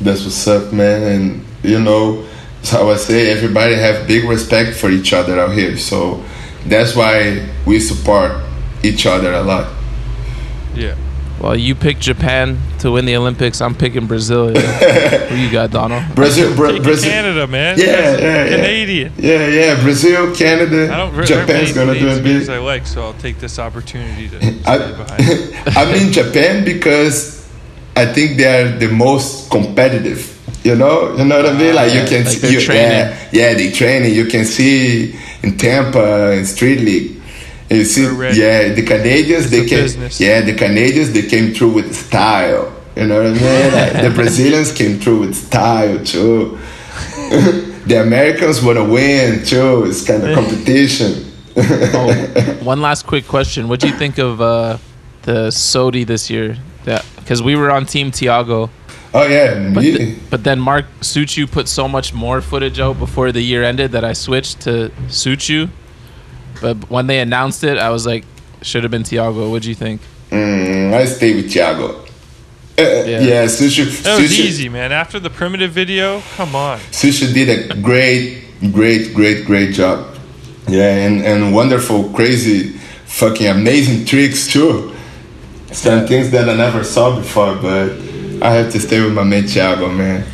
that's what's up, man. And you know, that's how I say everybody have big respect for each other out here. So that's why we support each other a lot. Yeah. Well, you picked Japan to win the Olympics. I'm picking Brazil. Who you got, Donald? Brazil, Bra- Brazil. Canada, man. Yeah, You guys are yeah, yeah. Canadian. Yeah, yeah. Brazil, Canada, I don't re- Japan's gonna do names it of big. I like, so I'll take this opportunity to I, stay behind. I'm in Japan because I think they are the most competitive. You know, you know what I mean. Like you can like see, you, training. yeah, yeah, they training. You can see in Tampa in Street League. You see, yeah, the Canadians they a came. business. Yeah, the Canadians they came through with style. You know what I mean? Like, the Brazilians came through with style too. the Americans want to win too. It's kind of competition. Oh, one last quick question. What do you think of uh, the SOTY this year? Yeah, because we were on Team Tiago, Oh yeah, but, me- th- but then Mark Suciu put so much more footage out before the year ended that I switched to Suchu. But when they announced it, I was like, should have been Tiago. What'd you think? Mm, I stay with Tiago. Uh, yeah, Yeah. Sushi, That was Sushi, easy, man. After the primitive video, come on. Sushi did a great, great, great, great job. Yeah, and, and wonderful, crazy, fucking amazing tricks too. Some things that I never saw before, but I have to stay with my mate Tiago, man.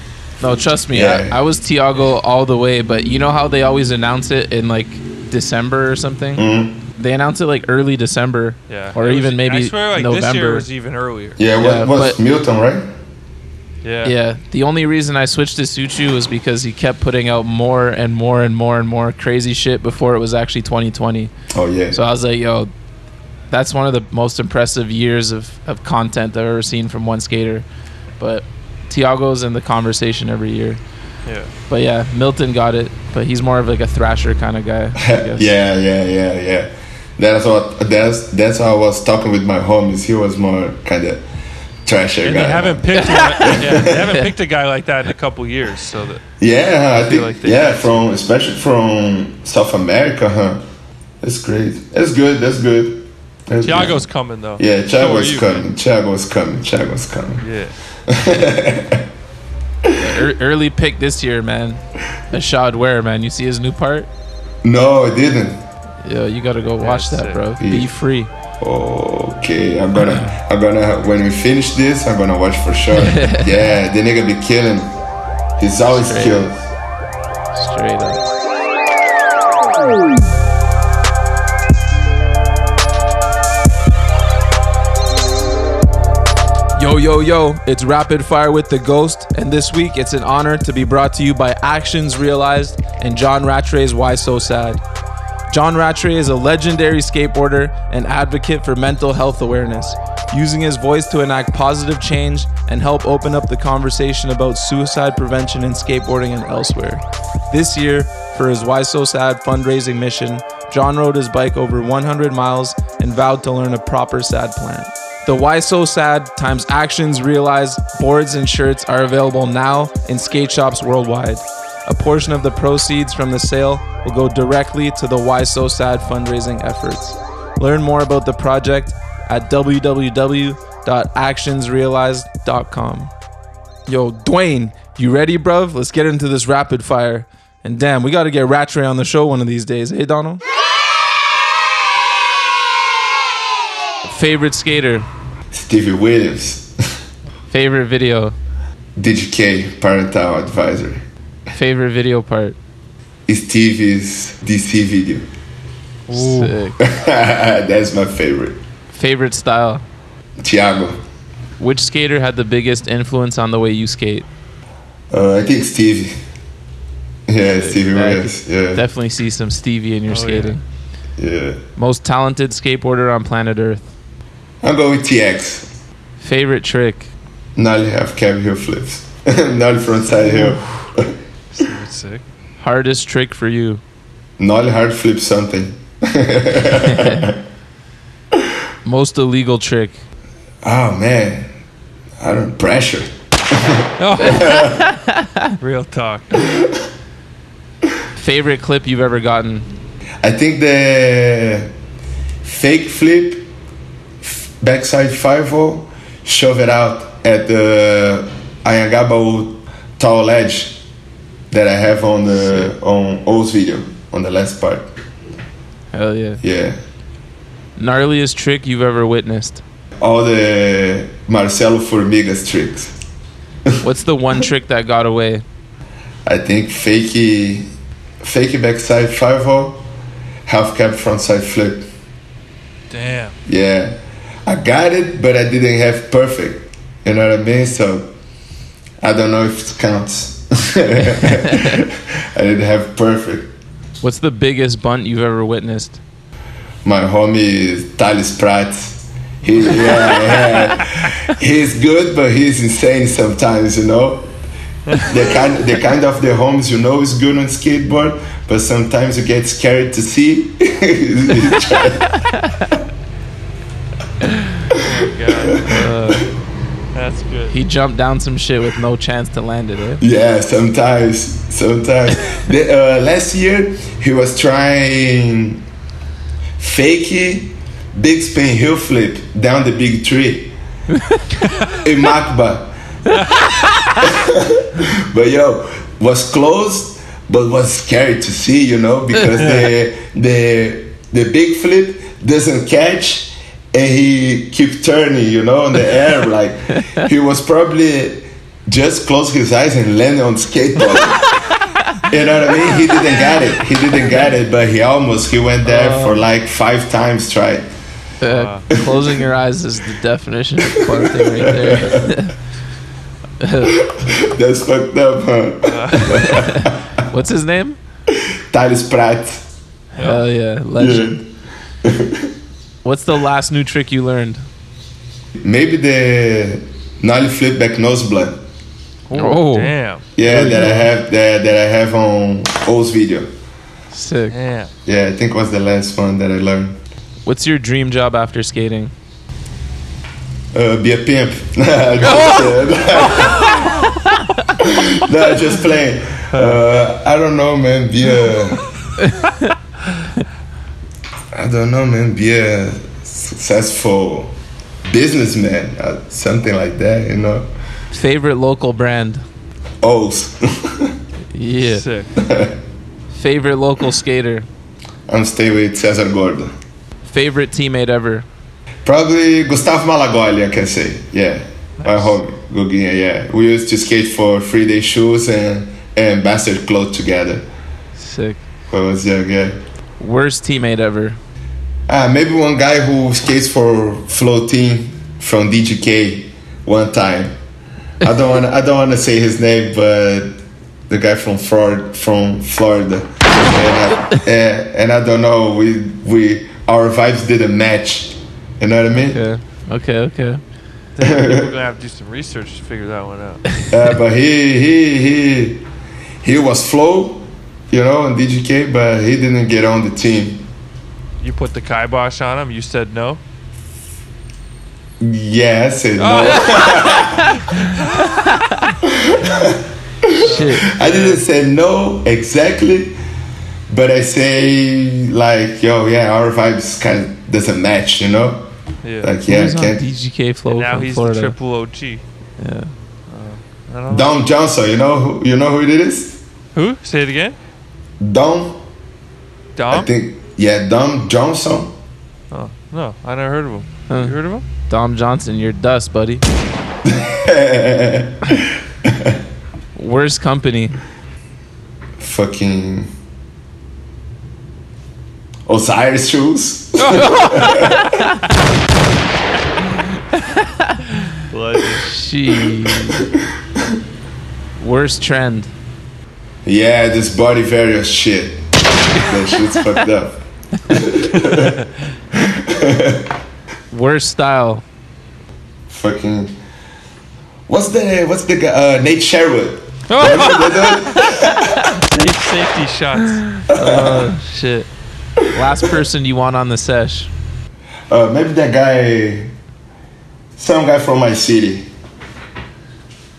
No, trust me. Yeah. I, I was Tiago all the way, but you know how they always announce it in like December or something? Mm-hmm. They announce it like early December. Yeah. Or It was- even maybe I swear, like this year November. was even earlier. Yeah, Yeah, what was but- Milton, right? Yeah. Yeah, the only reason I switched to Suciu was because he kept putting out more and more and more and more crazy shit before it was actually 2020. Oh yeah. So I was like, yo, that's one of the most impressive years of, of content I've ever seen from one skater. But Tiago's in the conversation every year. Yeah. But yeah, Milton got it, but he's more of like a thrasher kind of guy. I guess. yeah, yeah, yeah, yeah. That's what that's that's how I was talking with my homies. He was more kind of thrasher And guy. they haven't picked one, yeah, they haven't picked a guy like that in a couple years. So that Yeah, I think like they yeah, have from especially from South America, huh? That's great. That's good. That's good. That's good. Tiago's coming though. Yeah, So Tiago's you, coming. man. Tiago's coming. Tiago's coming. Yeah. Ear- early pick this year, man. Ishod Wair, man. You see his new part? No, I didn't. Yeah, you gotta go watch That's that, sick. bro. Be free. Okay, I'm gonna, I'm gonna. When we finish this, I'm gonna watch for sure. yeah, the nigga be killing. He's always Straight. killing. Straight up. Yo, yo, yo, it's Rapid Fire with the Ghost, and this week it's an honor to be brought to you by Actions Realized and John Rattray's Why So Sad. John Rattray is a legendary skateboarder and advocate for mental health awareness, using his voice to enact positive change and help open up the conversation about suicide prevention in skateboarding and elsewhere. This year, for his Why So Sad fundraising mission, John rode his bike over 100 miles and vowed to learn a proper sad plan. The Why So Sad times actions realized boards and shirts are available now in skate shops worldwide. A portion of the proceeds from the sale will go directly to the Why So Sad fundraising efforts. Learn more about the project at www.actionsrealized.com. Yo, Dwayne, you ready, bruv? Let's get into this rapid fire. And damn, we got to get Rattray on the show one of these days. Hey, Donald? Favorite skater? Stevie Williams, Favorite video? DGK, parental advisory. Favorite video part? Stevie's DC video. Sick. That's my favorite. Favorite style? Tiago. Which skater had the biggest influence on the way you skate? Uh, I think Stevie. Yeah, Stevie I Williams. Yeah, Definitely see some Stevie in your Oh, skating. yeah. Most talented skateboarder on planet Earth. I'll go with TX. Favorite trick? Nolly half cab heel flips. Nolly frontside heel. Sick. Hardest trick for you? Nolly hard flip something. Most illegal trick? Oh man, I don't pressure. Oh. Real talk. Favorite clip you've ever gotten? I think the fake flip backside 5 shove it out at the Anhangabaú tall edge that I have on the on Öus video on the last part. Hell yeah. Yeah. Gnarliest trick you've ever witnessed? All the Marcelo Formigas tricks. What's the one trick that got away? I think fakey fakey backside 5 half cab frontside flip. Damn. Yeah, I got it, but I didn't have perfect. You know what I mean? So I don't know if it counts. I didn't have perfect. What's the biggest bunt you've ever witnessed? My homie is Thales Prats. He, yeah, yeah. he's good, but he's insane sometimes. You know, the kind, the kind of the homes you know is good on skateboard, but sometimes you get scared to see. God. That's good. He jumped down some shit with no chance to land it, eh? Yeah, sometimes, sometimes. the, uh, last year he was trying fakey big spin heel flip down the big tree in Macba. but yo, was close, but was scary to see, you know, because the the the big flip doesn't catch, and he kept turning, you know, in the air. Like he was probably just close his eyes and landed on skateboard. you know what I mean? He didn't get it. He didn't get it, but he almost. He went there for like five times. Tried. Uh, closing your eyes is the definition of farting right there. That's fucked up, huh? What's his name? Thales Pratt. Hell yeah, legend. What's the last new trick you learned? Maybe the nollie flip back nose blunt. Oh. damn, Yeah, that I have that, that I have on Öus video. Sick. damn. Yeah, I think was the last one that I learned. What's your dream job after skating? Uh, be a pimp. just, no, just playing. Uh, I don't know, man. Be a. I don't know, man. Be a successful businessman, uh, something like that. You know. Favorite local brand? Öus. Yeah. Sick. Favorite local skater? I'm staying with Cesar Gordo. Favorite teammate ever? Probably Gustavo Malagoli, I can say. Yeah. My homie, Guguinha, yeah. We used to skate for three day shoes and, and bastard clothes together. Sick. When I was young, yeah. Worst teammate ever? Ah, maybe one guy who skates for Flow Team from DGK one time. I don't want I don't want to say his name, but the guy from Florida, from Florida, and I, and, and I don't know. We we our vibes didn't match. You know what I mean? Yeah. Okay, okay. We're gonna have to do some research to figure that one out. Uh, but he he he he was Flow, you know, in DGK, but he didn't get on the team. You put the kibosh on him. You said no. Yes I said no. Oh. Shit. I didn't say no exactly, but I say like, yo, yeah, our vibes kind of doesn't match, you know? Yeah. Like, yeah, Who's can't. DGK Flow and now from he's Florida? the triple OG. yeah. Uh, I don't. Dom Johnson, you know who you know who it is? Who? Say it again. Dom, I think, yeah, Dom Johnson. Oh no, I never heard of him. Huh. You heard of him? Dom Johnson, you're dust, buddy. Worst company? Fucking Osiris shoes. She. Worst trend? Yeah, this body various shit. that shit's fucked up. Worst style? Fucking. What's the what's the guy? Uh, Nate Sherwood. Deep safety shots. Oh, shit. Last person you want on the sesh? Uh, maybe that guy, some guy from my city.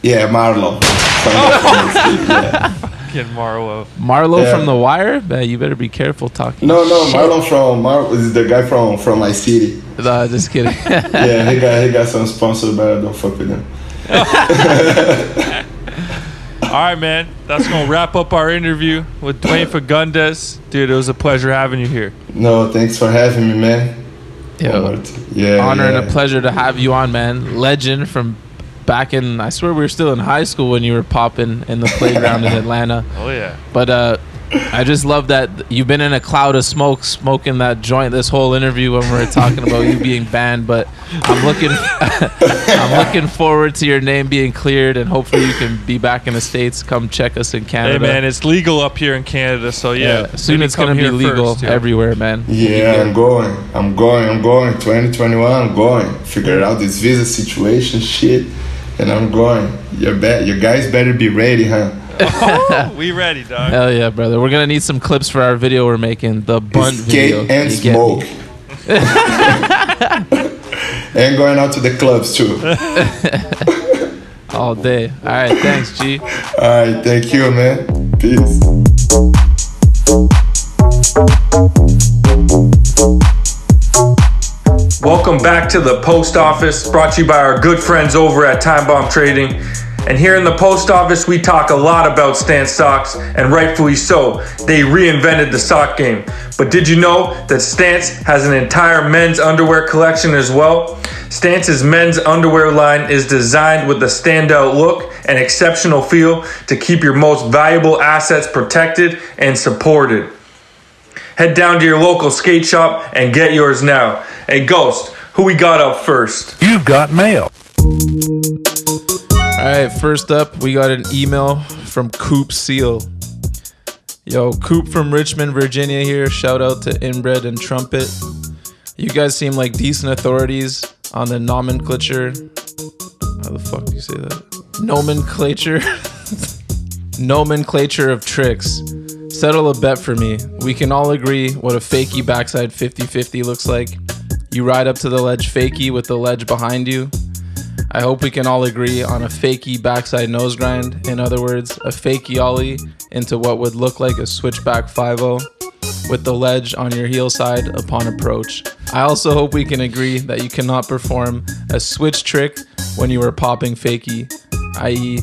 Yeah, Marlon. Some guy from my city, yeah. Get Marlo. Marlo Yeah. from The Wire? Man, you better be careful talking. No, no, shit. Marlon from Mar is the guy from from my city. Nah, just kidding. Yeah, he got he got some sponsor, but I don't fuck with him. All right, man. That's gonna wrap up our interview with Dwayne Fagundes. Dude, it was a pleasure having you here. No, thanks for having me, man. Yo, Yeah, honor yeah. and a pleasure to have you on, man. Legend from back in, I swear we were still in high school when you were popping in the playground in Atlanta. Oh yeah. But uh, I just love that you've been in a cloud of smoke, smoking that joint this whole interview when we were talking about you being banned. But I'm looking, I'm looking forward to your name being cleared, and hopefully you can be back in the states. Come check us in Canada. Hey man, it's legal up here in Canada, so yeah. soon it's gonna be legal first, yeah. everywhere, man. Yeah, I'm going. I'm going. I'm going. 2021, I'm going. Figure out this visa situation shit, and I'm going. You bet. You guys better be ready, huh? Oh, we ready, dog. Hell yeah, brother. We're gonna need some clips for our video we're making, the bunt Skate video. and You smoke. and going out to the clubs too. all day. All right, thanks, G. All right, thank you, man. Peace. Welcome back to the post office, brought to you by our good friends over at Time Bomb Trading. And here in the post office, we talk a lot about Stance socks, and rightfully so. They reinvented the sock game. But did you know that Stance has an entire men's underwear collection as well? Stance's men's underwear line is designed with a standout look and exceptional feel to keep your most valuable assets protected and supported. Head down to your local skate shop and get yours now. Hey, Ghost, who we got up first? You've got mail. All right, first up, we got an email from Coop Seal. Yo, Coop from Richmond, Virginia here. Shout out to Inbred and Trumpet. You guys seem like decent authorities on the nomenclature. How the fuck do you say that? Nomenclature. nomenclature of tricks. Settle a bet for me. We can all agree what a fakey backside 50 50 looks like. You ride up to the ledge fakey with the ledge behind you. I hope we can all agree on a fakey backside nose grind. In other words, a fakey ollie into what would look like a switchback 5 with the ledge on your heel side upon approach. I also hope we can agree that you cannot perform a switch trick when you are popping fakey, i.e.,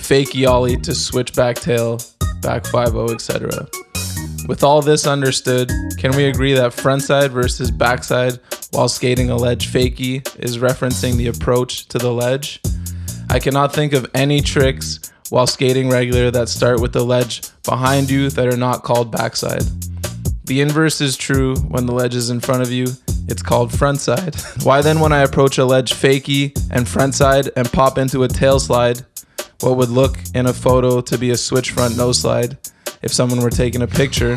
fakey ollie to switchback tail, back 5 etc. With all this understood, can we agree that frontside versus backside while skating a ledge fakie is referencing the approach to the ledge? I cannot think of any tricks while skating regular that start with the ledge behind you that are not called backside. The inverse is true when the ledge is in front of you, it's called frontside. Why then, when I approach a ledge fakie and frontside and pop into a tail slide, what would look in a photo to be a switch front nose slide, if someone were taking a picture,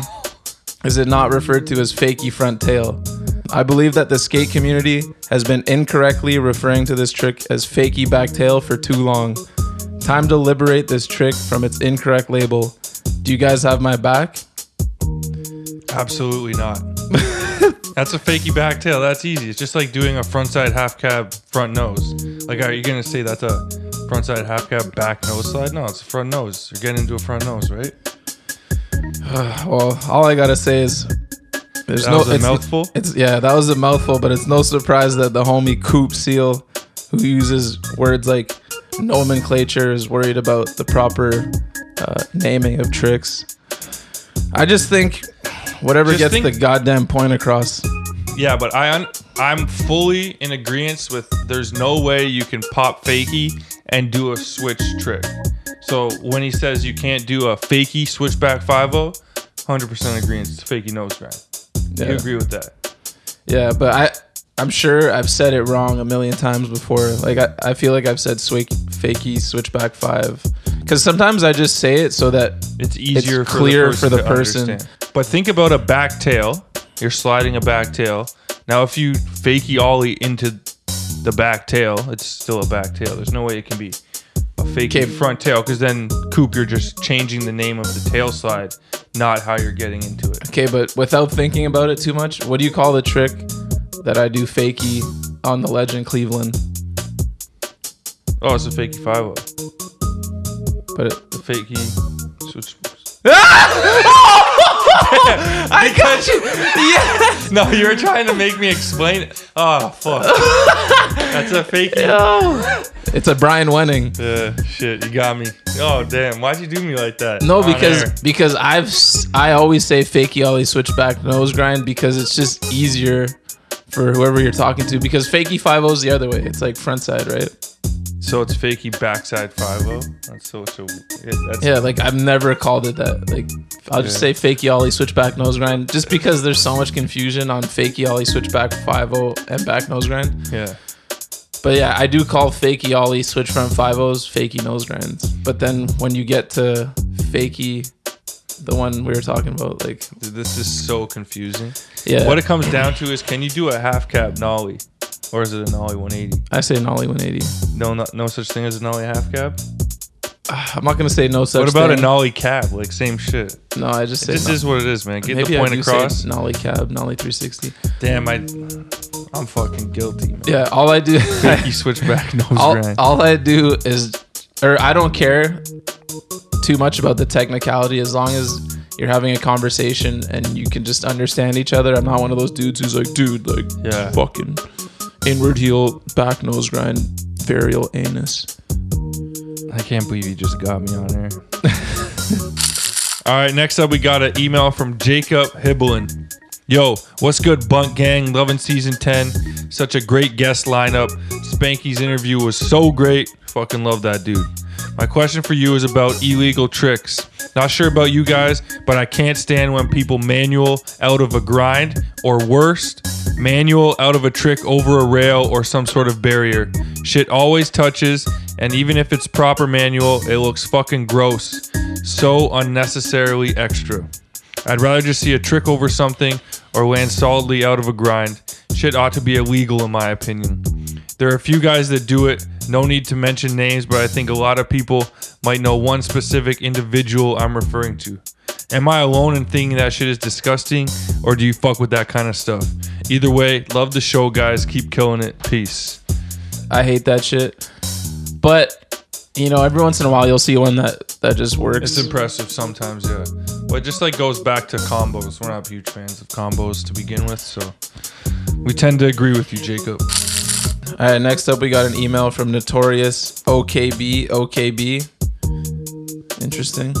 is it not referred to as fakey front tail? I believe that the skate community has been incorrectly referring to this trick as fakey back tail for too long. Time to liberate this trick from its incorrect label. Do you guys have my back? Absolutely not. That's a fakey back tail. That's easy. It's just like doing a frontside half cab front nose. Like, are you gonna say that's a frontside half cab back nose slide? No, it's a front nose. You're getting into a front nose, right? Well, all I gotta say is there's That no was a it's, mouthful? It's yeah, that was a mouthful, but it's no surprise that the homie Coop Seal, who uses words like nomenclature, is worried about the proper uh, naming of tricks. I just think whatever Just gets think- the goddamn point across. Yeah, but I un- I'm fully in agreement with. There's no way you can pop fakey and do a switch trick. So when he says you can't do a fakey switchback 5 100% agreement. It's a fakey nose grind. You agree with that? Yeah, but I I'm sure I've said it wrong a million times before. Like I, I feel like I've said swake, fakey switchback five because sometimes I just say it so that It's easier for clear the for person the person. understand. But think about a back tail. You're sliding a back tail. Now, if you fakey ollie into the back tail, it's still a back tail. There's no way it can be a fakey Okay. front tail because then, Coop, you're just changing the name of the tail slide, not how you're getting into it. Okay, but without thinking about it too much, what do you call the trick that I do fakey on the legend Cleveland? Oh, it's a fakey 5 But it, The fakey. I got you. Yes. No, you were trying to make me explain it. Oh, fuck. That's a fakey. It's a Brian Wenning. Uh, shit, you got me. Oh, damn. Why'd you do me like that? No, because air? because I've I always say fakey ollie switchback nose grind because it's just easier for whoever you're talking to because fakey five is the other way. It's like front side, right? So it's fakey backside 5 That's so, so. yeah, That's, Yeah, like I've never called it that. Like I'll just say fakey ollie switchback nose grind just because there's so much confusion on fakey ollie switchback five oh and back nose grind. yeah. But yeah, I do call fakey ollie switch front five O's fakey nose grinds. But then when you get to fakey, the one we were talking about, like this is so confusing. yeah, What it comes down to is can you do a half cab nollie? Or is it a nollie 180? I say nollie 180. No, no, no such thing as a nollie half cab. I'm not gonna say no such. Thing. What about thing. a nollie cab? Like same shit. No, I just say just no- is what it is, man. Get Maybe the I point do across. say nollie cab, nollie 360. Damn, I, I'm fucking guilty, man. Yeah, all I do, Fakey switchback nose all, grind. all I do is, or I don't care too much about the technicality as long as you're having a conversation and you can just understand each other. I'm not one of those dudes who's like, dude, like, Yeah. fucking inward heel, back nose grind, varial anus. I can't believe you just got me on here. All right, next up we got an email from Jacob Hibbelin. Yo, what's good, Bunt Gang? Loving season 10. Such a great guest lineup. Spanky's interview was so great. Fucking love that dude. My question for you is about illegal tricks. Not sure about you guys, but I can't stand when people manual out of a grind, or worst, manual out of a trick over a rail or some sort of barrier. Shit always touches, and even if it's proper manual, it looks fucking gross. So unnecessarily extra. I'd rather just see a trick over something or land solidly out of a grind. Shit ought to be illegal, in my opinion. There are a few guys that do it. No need to mention names, but I think a lot of people might know one specific individual I'm referring to. Am I alone in thinking that shit is disgusting, or do you fuck with that kind of stuff? Either way, love the show, guys. Keep killing it. Peace. I hate that shit. But you know, every once in a while you'll see one that that just works. It's impressive sometimes, yeah. But it just like goes back to combos. We're not huge fans of combos to begin with, so we tend to agree with you, Jacob. All right, next up we got an email from Notorious OKB OKB. Interesting.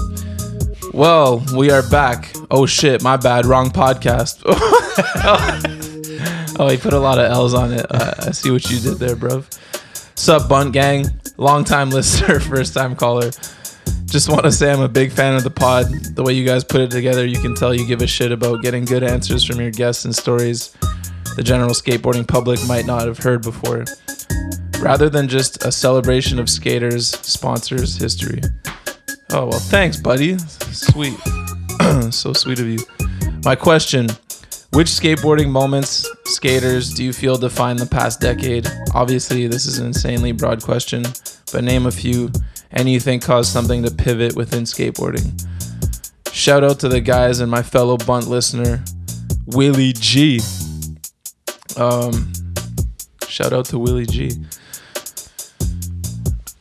Well, we are back. Oh shit, my bad. Wrong podcast. oh, he put a lot of L's on it. Uh, I see what you did there, bruv. Sup, Bunt Gang? Long time listener, first time caller. Just want to say I'm a big fan of the pod. The way you guys put it together, you can tell you give a shit about getting good answers from your guests and stories the general skateboarding public might not have heard before. Rather than just a celebration of skaters, sponsors, history. Oh, well, thanks, buddy. Sweet. so sweet of you. My question Which skateboarding moments, skaters, do you feel define the past decade? Obviously, this is an insanely broad question, but name a few and you think caused something to pivot within skateboarding. Shout out to the guys and my fellow bunt listener, Willie G. Um, shout out to Willie G.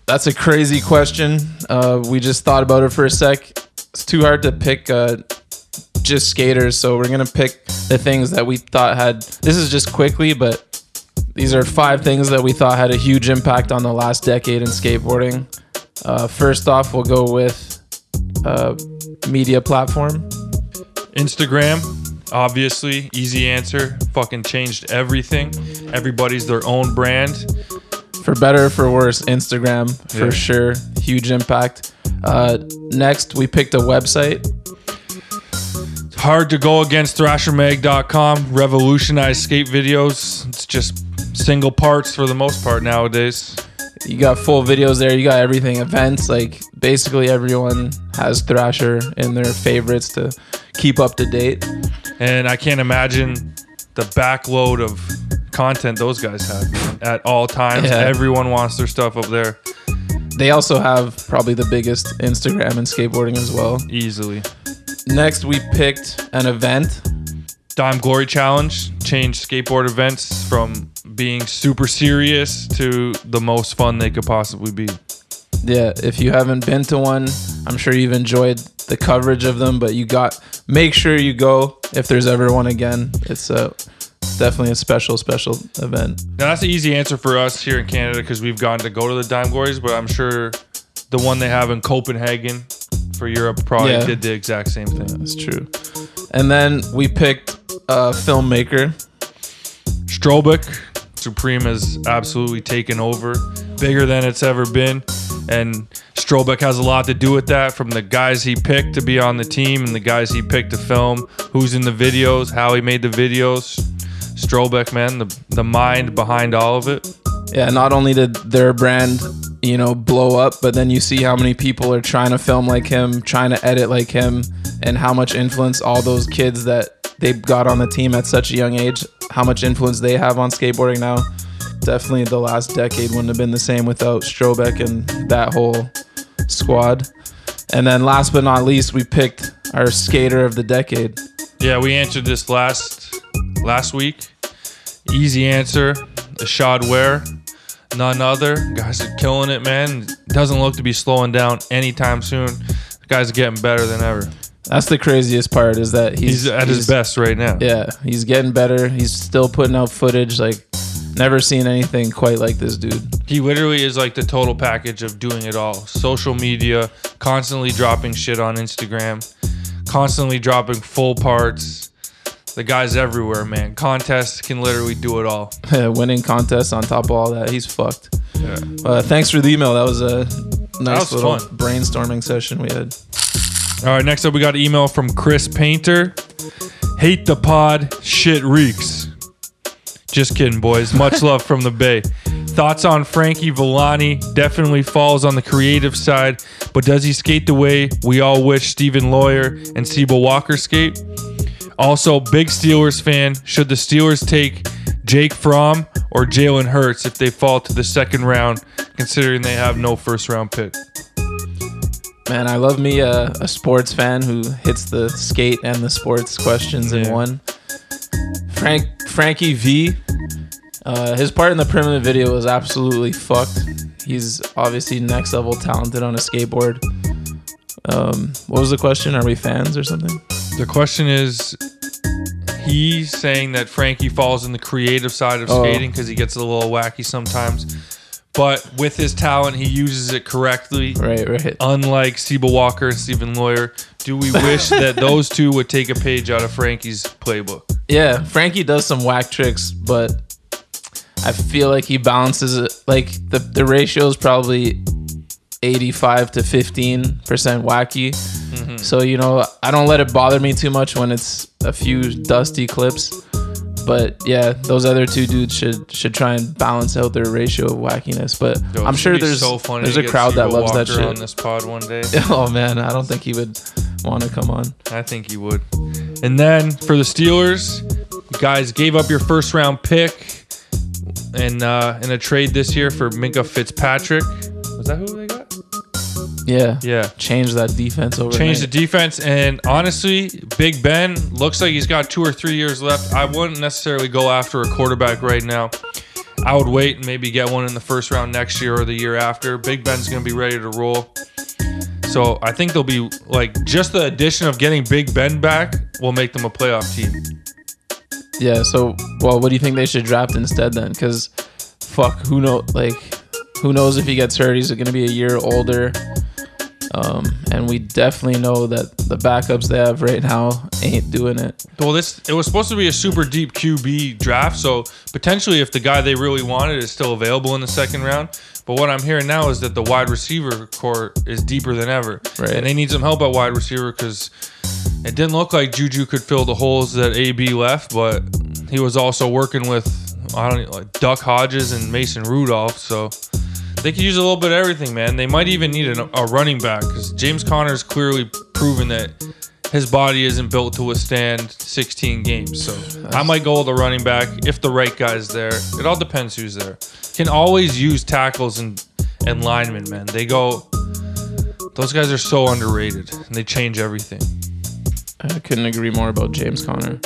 That's a crazy question. Uh, we just thought about it for a sec. It's too hard to pick uh, just skaters, so we're gonna pick the things that we thought had. This is just quickly, but these are five things that we thought had a huge impact on the last decade in skateboarding. Uh, first off, we'll go with uh, media platform. Instagram, obviously, easy answer. Fucking changed everything. Everybody's their own brand. For better or for worse, Instagram for Yeah. sure, huge impact. Uh, next, we picked a website. Hard to go against ThrasherMag.com. Revolutionized skate videos. It's just single parts for the most part nowadays. You got full videos there. You got everything. Events like basically everyone has Thrasher in their favorites to keep up to date. And I can't imagine the backload of content those guys have at all times. Yeah. Everyone wants their stuff up there They also have probably the biggest Instagram and skateboarding as well. easily. Next, we picked an event. Dime Glory Challenge changed skateboard events from being super serious to the most fun they could possibly be. Yeah, if you haven't been to one, I'm sure you've enjoyed the coverage of them, but you got make sure you go if there's ever one again. It's a definitely a special special event. Now that's the easy answer for us here in Canada because we've gotten to go to the Dime Glories, but I'm sure the one they have in Copenhagen for Europe probably Yeah. did the exact same thing. That's true. And then we picked a filmmaker. Strobeck, Supreme has absolutely taken over, bigger than it's ever been. And Strobeck has a lot to do with that from the guys he picked to be on the team and the guys he picked to film, who's in the videos, how he made the videos. Strobeck, man, the, the mind behind all of it. Yeah, not only did their brand, you know, blow up, but then you see how many people are trying to film like him, trying to edit like him, and how much influence all those kids that they got on the team at such a young age, how much influence they have on skateboarding now. Definitely the last decade wouldn't have been the same without Strobeck and that whole squad. And then last but not least, we picked our skater of the decade. Yeah, we answered this last last week. Easy answer, Ishod Wair. None other. Guys are killing it, man. Doesn't look to be slowing down anytime soon. The guy's are getting better than ever. That's the craziest part is that he's, He's at his best right now. Yeah, he's getting better. He's still putting out footage. Like Never seen anything quite like this dude. He literally is like the total package of doing it all. Social media, constantly dropping shit on Instagram, constantly dropping full parts. The guy's everywhere, man. Contests can literally do it all. Winning contests on top of all that, he's fucked. Yeah. Uh, thanks for the email. That was a nice was little fun. brainstorming session we had. All right, next up we got an email from Chris Painter. Hate the pod, shit reeks. Just kidding, boys. Much love from the Bay. Thoughts on Frankie Villani? Definitely falls on the creative side, but does he skate the way we all wish Stephen Lawyer and Sebo Walker skate? Also, big Steelers fan. Should the Steelers take Jake Fromm or Jalen Hurts if they fall to the second round, considering they have no first round pick? Man, I love me a, a sports fan who hits the skate and the sports questions in one. Frank Frankie V, uh, his part in the primitive video was absolutely fucked. He's obviously next level talented on a skateboard. Um, what was the question? Are we fans or something? The question is he's saying that Frankie falls in the creative side of Oh. skating because he gets a little wacky sometimes. But with his talent, he uses it correctly. Right, right. Unlike Sebo Walker and Stephen Lawyer, do we wish that those two would take a page out of Frankie's playbook? Yeah, Frankie does some whack tricks, but I feel like he balances it. Like the the ratio is probably eighty five to fifteen percent wacky. So you know, I don't let it bother me too much when it's a few dusty clips. But yeah, those other two dudes should should try and balance out their ratio of wackiness. But Yo, I'm sure there's so there's a crowd that loves that Walker on shit. this pod one day. Oh man, I don't think he would want to come on. I think he would. And then for the Steelers, you guys gave up your first round pick and uh, in a trade this year for Minkah Fitzpatrick. Was that who they got? Yeah, Yeah. change that defense over. Change the defense, and honestly, Big Ben looks like he's got two or three years left. I wouldn't necessarily go after a quarterback right now. I would wait and maybe get one in the first round next year or the year after. Big Ben's going to be ready to roll. So I think they'll be like just the addition of getting Big Ben back will make them a playoff team. Yeah. So, well, what do you think they should draft instead then? Because, fuck, who know? Like, who knows if he gets hurt? He's going to be a year older. Um, and we definitely know that the backups they have right now ain't doing it. Well, this it was supposed to be a super deep QB draft, so potentially if the guy they really wanted is still available in the second round. But what I'm hearing now is that the wide receiver core is deeper than ever, Right. and they need some help at wide receiver because it didn't look like Juju could fill the holes that AB left, but he was also working with I don't know, like Duck Hodges and Mason Rudolph, so they could use a little bit of everything, man. They might even need a running back because James Conner's clearly proven that his body isn't built to withstand 16 games. So I might go with a running back if the right guy's there. It all depends who's there. Can always use tackles and and linemen, man. They go. Those guys are so underrated and they change everything. I couldn't agree more about James Conner.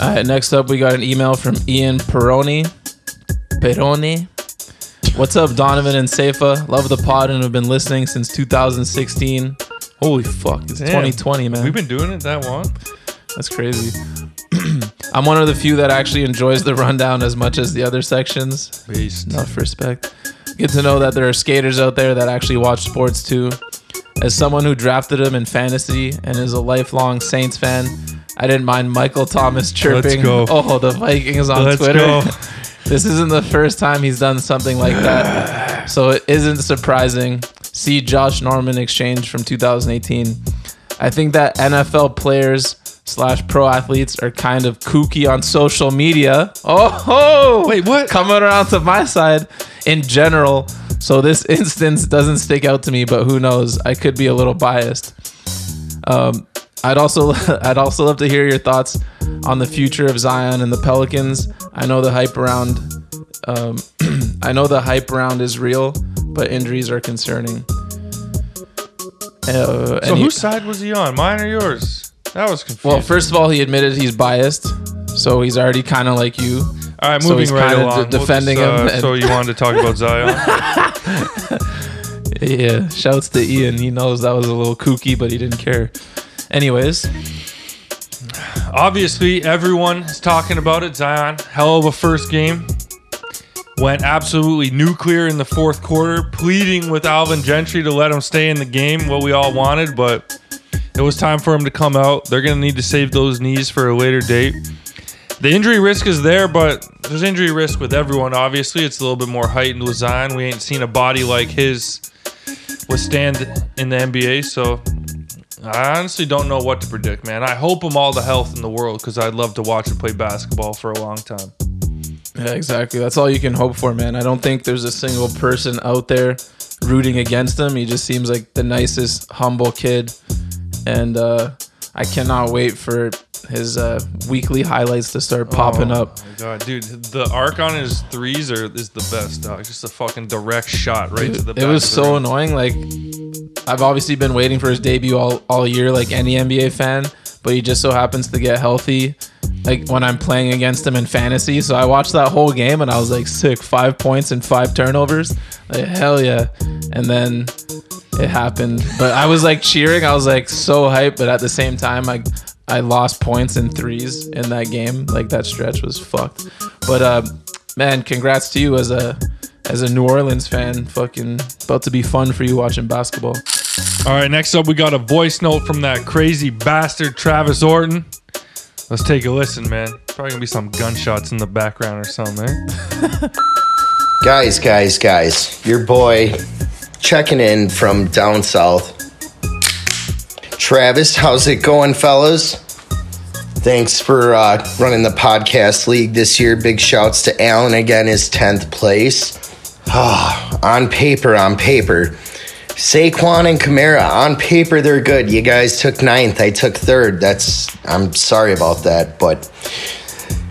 All right, next up, we got an email from Ian Peroni. Peroni. What's up, Donovan and Seifa? Love the pod and have been listening since 2016. Holy fuck, it's Damn. 2020, man. We've been doing it that long. That's crazy. I'm one of the few that actually enjoys the rundown as much as the other sections. Beast. Enough respect. Good to know that there are skaters out there that actually watch sports too. As someone who drafted him in fantasy and is a lifelong Saints fan, I didn't mind Michael Thomas chirping, go. "Oh, the Vikings" on Let's Twitter. This isn't the first time he's done something like that, so it isn't surprising. See Josh Norman exchange from 2018. I think that NFL players slash pro athletes are kind of kooky on social media. Oh, ho! Wait, what? Coming around to my side in general. So this instance doesn't stick out to me, but who knows? I could be a little biased. Um, I'd also I'd also love to hear your thoughts on the future of Zion and the Pelicans. I know the hype around um, I know the hype around is real, but injuries are concerning. Uh, So and he- whose side was he on? Mine or yours? That was confusing. well, first of all, he admitted he's biased, so he's already kind of like you. all right, so moving he's right along. We'll defending just, him uh, and- so you wanted to talk about Zion? Yeah, shouts to Ian. He knows that was a little kooky, but he didn't care. Anyways, Obviously, everyone is talking about it. Zion, hell of a first game. Went absolutely nuclear in the fourth quarter, pleading with Alvin Gentry to let him stay in the game, what we all wanted, but it was time for him to come out. They're going to need to save those knees for a later date. The injury risk is there, but there's injury risk with everyone. Obviously, it's a little bit more heightened with Zion. We ain't seen a body like his withstand in the NBA, so I honestly don't know what to predict, man. I hope him all the health in the world because I'd love to watch him play basketball for a long time. Yeah, exactly. That's all you can hope for, man. I don't think there's a single person out there rooting against him. He just seems like the nicest, humble kid. And uh, I cannot wait for his uh, weekly highlights to start popping up. Oh up. My God, dude, the arc on his threes are is the best, dog. Just a fucking direct shot right to the. It was so annoying. Like, I've obviously been waiting for his debut all, all year, like any NBA fan, but he just so happens to get healthy. Like when I'm playing against him in fantasy, so I watched that whole game and I was like, sick, five points and five turnovers, like hell yeah. And then it happened, but I was like cheering, I was like so hyped, but at the same time, I I lost points and threes in that game. Like that stretch was fucked. But uh, man, congrats to you as a as a New Orleans fan. Fucking about to be fun for you watching basketball. All right, next up we got a voice note from that crazy bastard Travis Orton. Let's take a listen, man. Probably gonna be some gunshots in the background or something. Eh? Guys, guys, guys, your boy checking in from down south. Travis, how's it going, fellas? Thanks for uh, running the podcast league this year. Big shouts to Alan again, his 10th place. Ah, on paper, on paper. Saquon and Kamara, on paper, they're good. You guys took ninth, I took third. That's, I'm sorry about that, but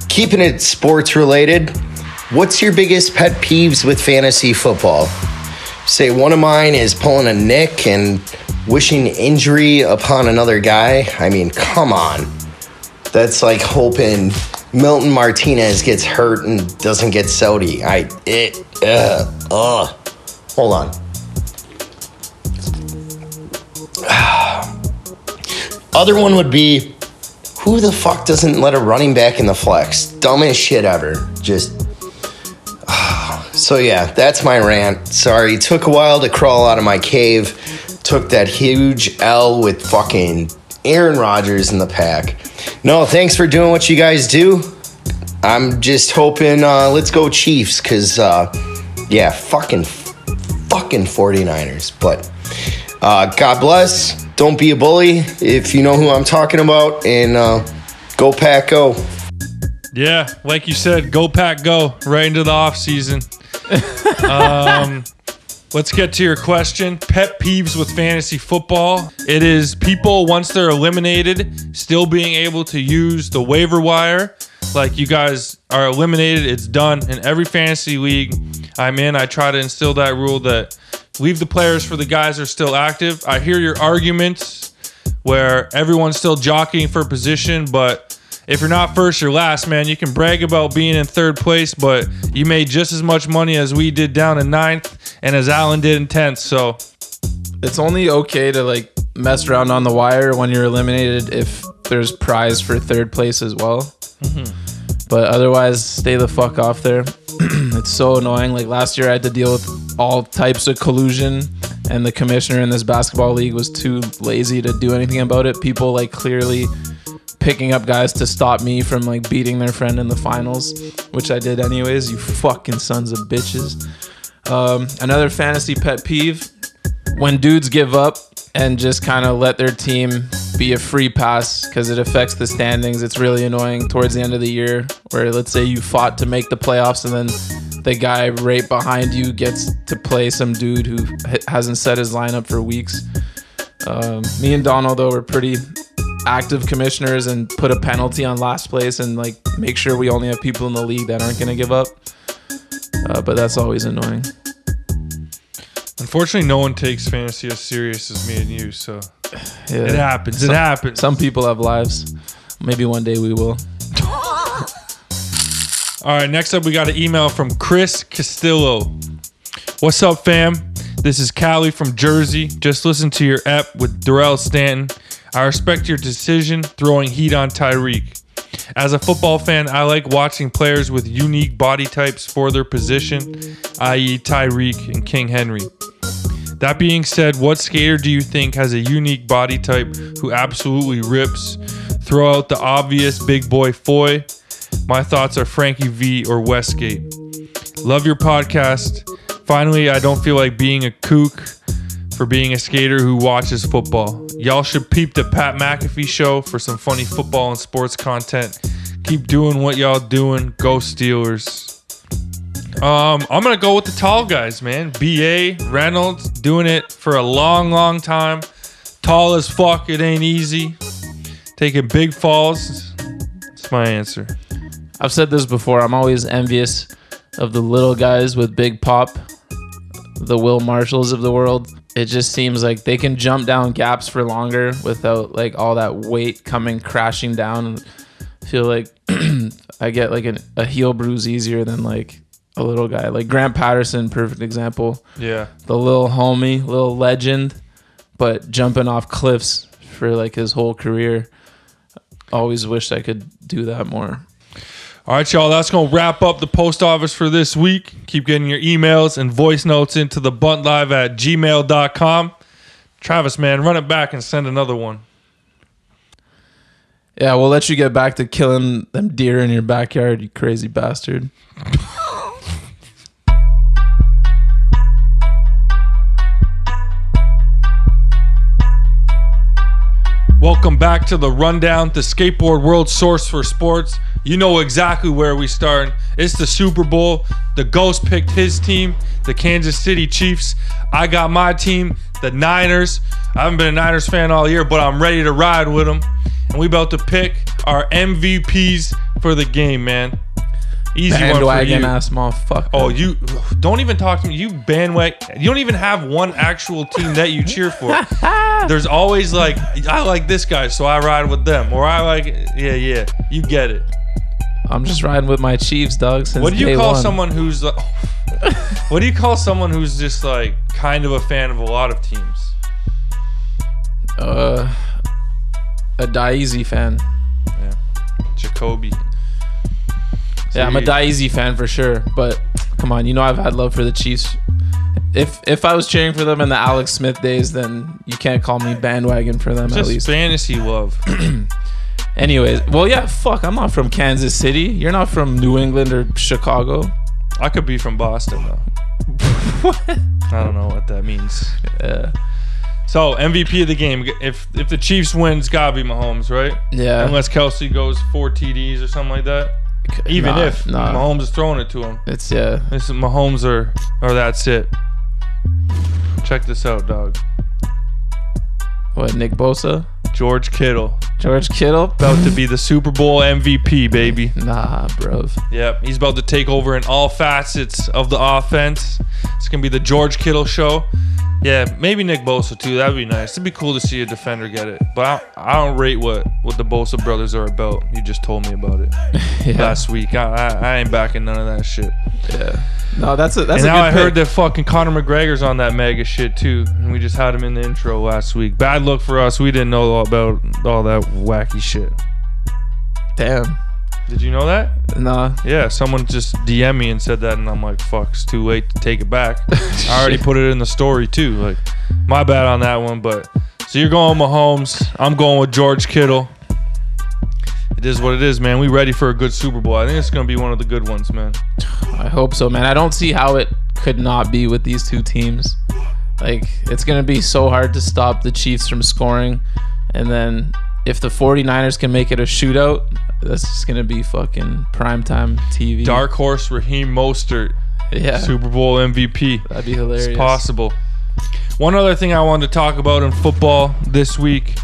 keeping it sports related, what's your biggest pet peeves with fantasy football? Say one of mine is pulling a nick and wishing injury upon another guy. I mean, come on. That's like hoping Milton Martinez gets hurt and doesn't get SOTY. I it uh ugh. Hold on. Other one would be who the fuck doesn't let a running back in the flex? Dumbest shit ever. Just so yeah, that's my rant. Sorry, took a while to crawl out of my cave. Took that huge L with fucking Aaron Rodgers in the pack. No, thanks for doing what you guys do. I'm just hoping uh, let's go Chiefs cuz uh yeah, fucking fucking 49ers. But uh God bless. Don't be a bully if you know who I'm talking about and uh go pack go. Yeah, like you said, go pack, go right into the off season. um, let's get to your question. Pet peeves with fantasy football. It is people once they're eliminated still being able to use the waiver wire. Like you guys are eliminated, it's done. In every fantasy league I'm in, I try to instill that rule that leave the players for the guys that are still active. I hear your arguments where everyone's still jockeying for position, but if you're not first, you're last, man. You can brag about being in third place, but you made just as much money as we did down in ninth and as Alan did in tenth. So It's only okay to like mess around on the wire when you're eliminated if there's prize for third place as well. Mm-hmm. But otherwise, stay the fuck off there. it's so annoying. Like last year, I had to deal with all types of collusion, and the commissioner in this basketball league was too lazy to do anything about it. People like clearly picking up guys to stop me from like beating their friend in the finals, which I did anyways. You fucking sons of bitches. Um, another fantasy pet peeve when dudes give up and just kind of let their team be a free pass because it affects the standings. It's really annoying towards the end of the year where let's say you fought to make the playoffs and then the guy right behind you gets to play some dude who hasn't set his lineup for weeks. Um, me and Donald though were pretty active commissioners and put a penalty on last place and like make sure we only have people in the league that aren't gonna give up. Uh, but that's always annoying. unfortunately, no one takes fantasy as serious as me and you. So Yeah. it happens. It happens. Some people have lives. Maybe one day we will. All right, next up, we got an email from Chris Castillo. What's up, fam? This is Callie from Jersey. Just listen to your ep with Darrell Stanton. I respect your decision throwing heat on Tyreek. As a football fan, I like watching players with unique body types for their position, i.e., Tyreek and King Henry. That being said, what skater do you think has a unique body type who absolutely rips? Throw out the obvious big boy Foy. My thoughts are Frankie V or Westgate. Love your podcast. Finally, I don't feel like being a kook for being a skater who watches football. Y'all should peep the Pat McAfee show for some funny football and sports content. Keep doing what y'all doing. Go Steelers. Um, I'm gonna go with the tall guys, man. BA Reynolds doing it for a long, long time. Tall as fuck. It ain't easy. Taking big falls. That's my answer. I've said this before. I'm always envious of the little guys with big pop, the Will Marshalls of the world. It just seems like they can jump down gaps for longer without like all that weight coming crashing down. I feel like I get like an, a heel bruise easier than like a little guy. Like Grant Patterson, perfect example. Yeah. The little homie, little legend, but jumping off cliffs for like his whole career. Always wished I could do that more. All right, y'all. That's gonna wrap up the post office for this week. Keep getting your emails and voice notes into the bunt live at gmail.com. Travis, man, run it back and send another one. Yeah, we'll let you get back to killing them deer in your backyard, you crazy bastard. Welcome back to the rundown, the skateboard world source for sports. You know exactly where we start. It's the Super Bowl. The Ghost picked his team, the Kansas City Chiefs. I got my team, the Niners. I haven't been a Niners fan all year, but I'm ready to ride with them. And we about to pick our MVPs for the game, man. Easy one for Bandwagon you. ass motherfucker. Oh, you don't even talk to me. You bandwagon. You don't even have one actual team that you cheer for. There's always like, I like this guy, so I ride with them, or I like, yeah, yeah. You get it. I'm just riding with my Chiefs, dog. Since What do you call one. someone who's like, what do you call someone who's just like kind of a fan of a lot of teams? Uh, a Daisy fan. Yeah, Jacoby. Yeah, I'm a Daisy fan for sure. But come on, you know I've had love for the Chiefs. If if I was cheering for them in the Alex Smith days, then you can't call me bandwagon for them at Just least. fantasy love. Anyways, well yeah, fuck, I'm not from Kansas City. You're not from New England or Chicago. I could be from Boston though. I don't know what that means. Yeah. So MVP of the game. If if the Chiefs wins, gotta be Mahomes, right? Yeah. Unless Kelce goes four TDs or something like that. Even Nah, if nah. Mahomes is throwing it to him, It's yeah. is Mahomes or or that's it. Check this out, dog. What, Nick Bosa? George Kittle George Kittle? about to be the Super Bowl MVP, baby. Nah, bro. Yep, he's about to take over in all facets of the offense. It's gonna be the George Kittle show. Yeah, maybe Nick Bosa too. That'd be nice. It'd be cool to see a defender get it. But I, I don't rate what what the Bosa brothers are about. You just told me about it Yeah. last week. I, I, I ain't backing none of that shit. yeah. No, that's a that's and a now good I heard that fucking Conor McGregor's on that mega shit too. And we just had him in the intro last week. Bad look for us. We didn't know about all that wacky shit. Damn. Did you know that? Nah. Yeah, someone just DM me and said that, and I'm like, "Fuck, it's too late to take it back." I already put it in the story too. Like, my bad on that one. But so you're going Mahomes. I'm going with George Kittle. It is what it is, man. We ready for a good Super Bowl. I think it's gonna be one of the good ones, man. I hope so, man. I don't see how it could not be with these two teams. Like, it's going to be so hard to stop the Chiefs from scoring. And then if the 49ers can make it a shootout, that's just going to be fucking primetime TV. Dark horse Raheem Mostert, Yeah. Super Bowl MVP. That'd be hilarious. It's possible. One other thing I wanted to talk about in football this week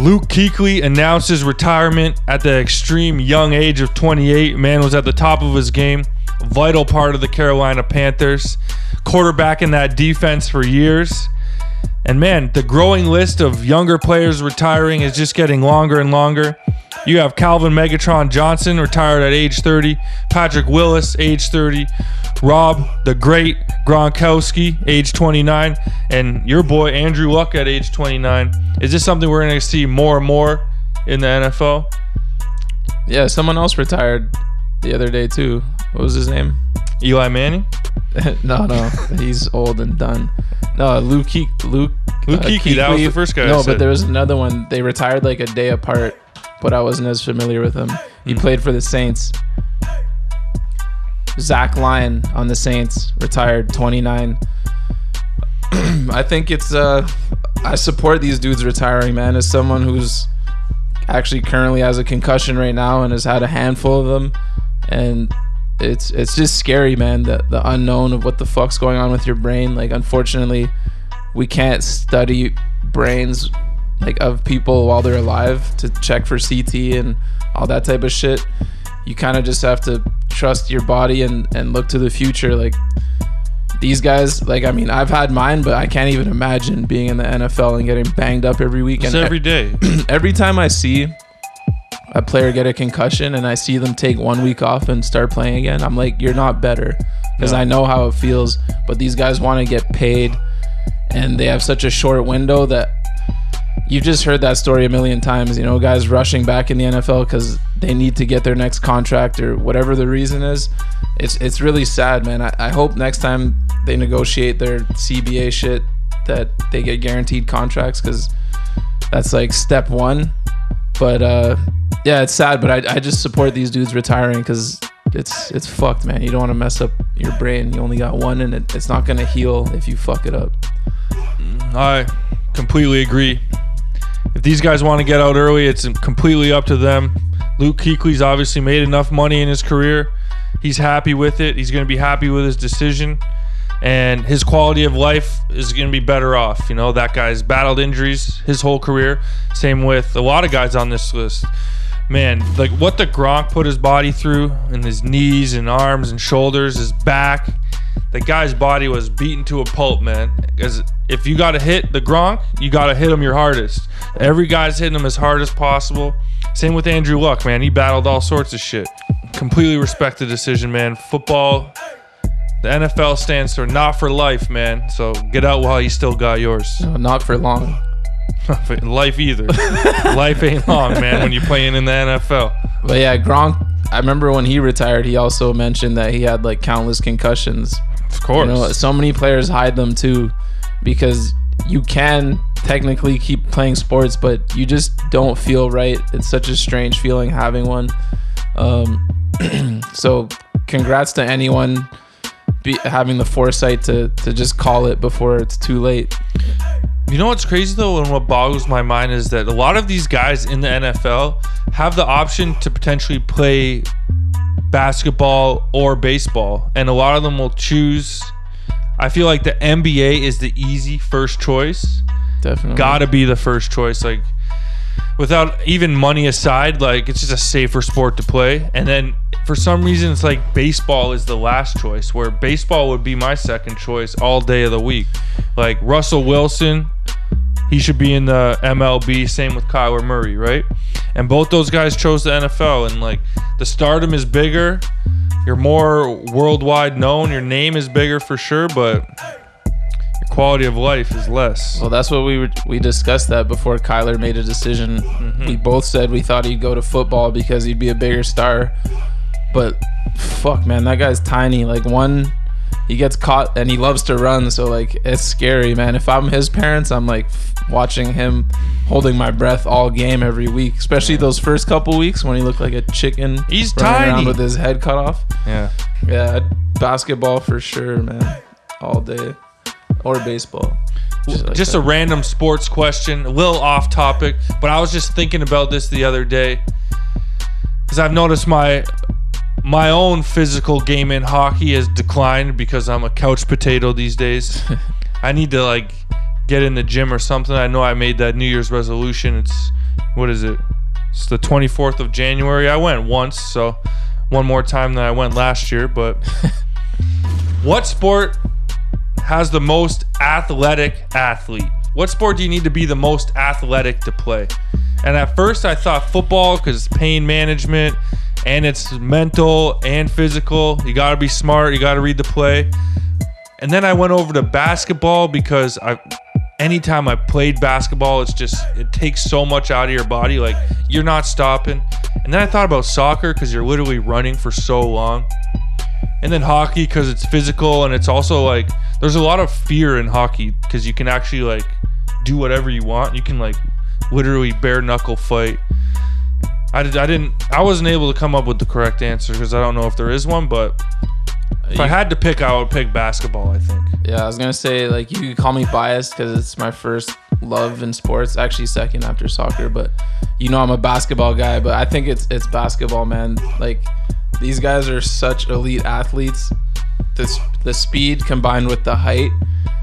Luke Kuechly announced his retirement at the extreme young age of 28. Man was at the top of his game, vital part of the Carolina Panthers, quarterback in that defense for years. And man, the growing list of younger players retiring is just getting longer and longer. You have Calvin Megatron Johnson retired at age 30, Patrick Willis, age 30, Rob the Great Gronkowski, age 29, and your boy Andrew Luck at age 29. Is this something we're going to see more and more in the NFL? Yeah, someone else retired the other day too. What was his name? Eli Manning? no, no, he's old and done. No, Luke Ke- Luke Luke Kuechly, that was the first guy I No, but there was another one. They retired like a day apart, but I wasn't as familiar with him. He Hmm. played for the Saints. Zach Line on the Saints retired 29. I think it's uh I support these dudes retiring, man. As someone who's actually currently has a concussion right now and has had a handful of them and it's it's just scary, man, the the unknown of what the fuck's going on with your brain. Like unfortunately, we can't study brains like of people while they're alive to check for CT and all that type of shit. You kind of just have to trust your body and and look to the future like these guys like I mean I've had mine but I can't even imagine being in the NFL and getting banged up every week and every day. every time I see a player get a concussion and I see them take one week off and start playing again, I'm like, you're not better. Because No. I know how it feels. But these guys want to get paid and they have such a short window that you've just heard that story a million times. You know, guys rushing back in the NFL because they need to get their next contract or whatever the reason is. It's it's really sad, man. I, I hope next time they negotiate their CBA shit that they get guaranteed contracts because that's like step one. But uh, yeah, it's sad. But I, I just support these dudes retiring because it's it's fucked, man. You don't want to mess up your brain. You only got one, and it, it's not gonna heal if you fuck it up. I completely agree. If these guys want to get out early, it's completely up to them. Luke Kuechly's obviously made enough money in his career. He's happy with it. He's going to be happy with his decision. And his quality of life is going to be better off. You know, that guy's battled injuries his whole career. Same with a lot of guys on this list. Man, like what the Gronk put his body through and his knees and arms and shoulders, his back. The guy's body was beaten to a pulp, man. Because if you got to hit the Gronk, you got to hit him your hardest. Every guy's hitting him as hard as possible. Same with Andrew Luck, man. He battled all sorts of shit. Completely respect the decision, man. Football, the NFL stands for not for life, man. So get out while you still got yours. No, not for long. life either. life ain't long, man, when you're playing in the NFL. But yeah, Gronk. I remember when he retired, he also mentioned that he had like countless concussions. Of course. You know, so many players hide them too, because you can technically keep playing sports, but you just don't feel right. It's such a strange feeling having one. Um, so, congrats to anyone be, having the foresight to to just call it before it's too late. You know what's crazy though, and what boggles my mind is that a lot of these guys in the NFL have the option to potentially play basketball or baseball, and a lot of them will choose. I feel like the NBA is the easy first choice. Definitely. Gotta be the first choice. Like, without even money aside, like it's just a safer sport to play. And then for some reason, it's like baseball is the last choice, where baseball would be my second choice all day of the week. Like Russell Wilson, he should be in the MLB. Same with Kyler Murray, right? And both those guys chose the NFL, and like the stardom is bigger. You're more worldwide known. Your name is bigger for sure, but quality of life is less. Well, that's what we were, we discussed that before Kyler made a decision. Mm-hmm. We both said we thought he'd go to football because he'd be a bigger star. But fuck, man, that guy's tiny. Like one, he gets caught and he loves to run, so like it's scary, man. If I'm his parents, I'm like f- watching him holding my breath all game every week, especially those first couple weeks when he looked like a chicken. He's running tiny. with his head cut off. Yeah. Yeah, basketball for sure, man, all day, or baseball. Just, like just a random sports question, a little off topic, but I was just thinking about this the other day because I've noticed my my own physical game in hockey has declined because I'm a couch potato these days. I need to like get in the gym or something. I know I made that New Year's resolution. It's what is it? It's the 24th of January. I went once, so one more time than I went last year. But what sport has the most athletic athlete? what sport do you need to be the most athletic to play? And at first I thought football because it's pain management and it's mental and physical. You got to be smart. You got to read the play. And then I went over to basketball because I anytime I played basketball, it's just it takes so much out of your body. Like you're not stopping. And then I thought about soccer because you're literally running for so long. And then hockey because it's physical and it's also like there's a lot of fear in hockey because you can actually like do whatever you want. You can like literally bare knuckle fight. I, did, I didn't I wasn't able to come up with the correct answer because I don't know if there is one, but if I had to pick, I would pick basketball. I think. Yeah, I was gonna say like you could call me biased because it's my first love in sports. Actually, second after soccer, but you know I'm a basketball guy. But I think it's it's basketball, man. Like these guys are such elite athletes. The the speed combined with the height,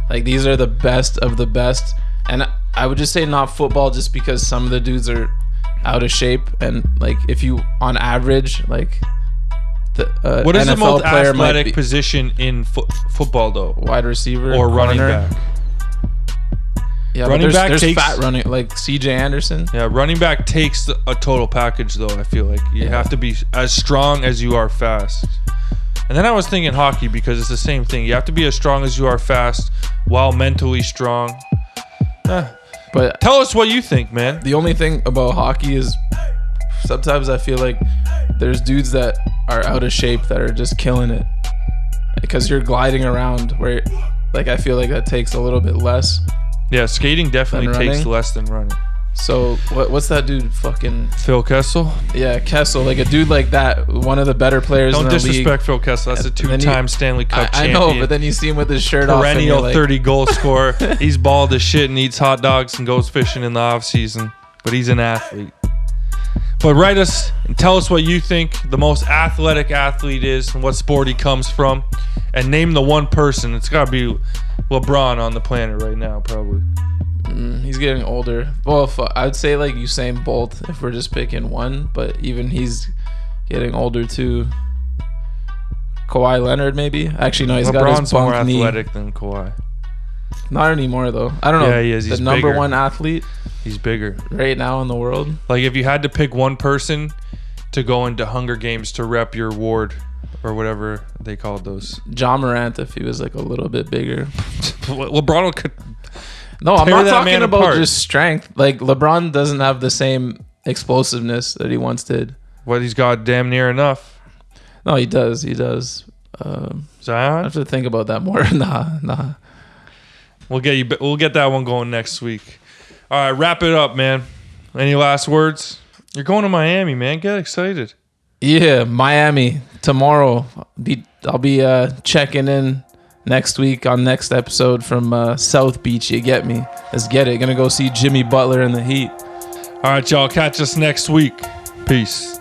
like these are the best of the best. And I would just say not football, just because some of the dudes are out of shape and like if you on average like the uh, What is NFL the most player athletic position in fo- football though? wide receiver Or running corner. back? Yeah, Running there's, back there's takes- fat running like CJ Anderson. Yeah, running back takes a total package though. I feel like you Yeah. have to be as strong as you are fast. And then I was thinking hockey because it's the same thing. You have to be as strong as you are fast while mentally strong. Eh, But tell us what you think, man. the only thing about hockey is sometimes I feel like there's dudes that are out of shape that are just killing it because you're gliding around where like I feel like that takes a little bit less. Yeah, skating definitely Than takes running? less than running. So what what's that dude fucking Phil Kessel. yeah Kessel like a dude like that one of the better players Don't in the disrespect. Phil Kessel. That's a And then you- two-time Stanley Cup I, I champion. know, but then you see him with his shirt off. and perennial you're like, 30 goal scorer. He's bald as shit and eats hot dogs and goes fishing in the off season, but he's an athlete. But write us and tell us what you think the most athletic athlete is and what sport he comes from, and name the one person. It's got to be LeBron on the planet right now, probably. Mm, he's getting older. Well, if, uh, I'd say like Usain Bolt if we're just picking one, but even he's getting older too. Kawhi Leonard, maybe. Actually, no, he's got LeBron's his more bunk knee. athletic than Kawhi. Not anymore though. I don't know. Yeah, he is. He's the number bigger. one athlete He's bigger. right now in the world. Like if you had to pick one person to go into Hunger Games to rep your ward or whatever they called those, Ja Morant, if he was like a little bit bigger. LeBron could No, I'm Tear not that talking man about apart. just strength. Like LeBron doesn't have the same explosiveness that he once did. What he's got damn near enough. No, he does. He does. Um, I Zion, have to think about that more. nah, nah. We'll get you. We'll get that one going next week. All right, wrap it up, man. Any last words? You're going to Miami, man. Get excited. Yeah, Miami tomorrow. Be I'll be uh, checking in next week on next episode from uh, South Beach. You get me? Let's get it. Gonna go see Jimmy Butler in the Heat. All right, y'all. Catch us next week. Peace.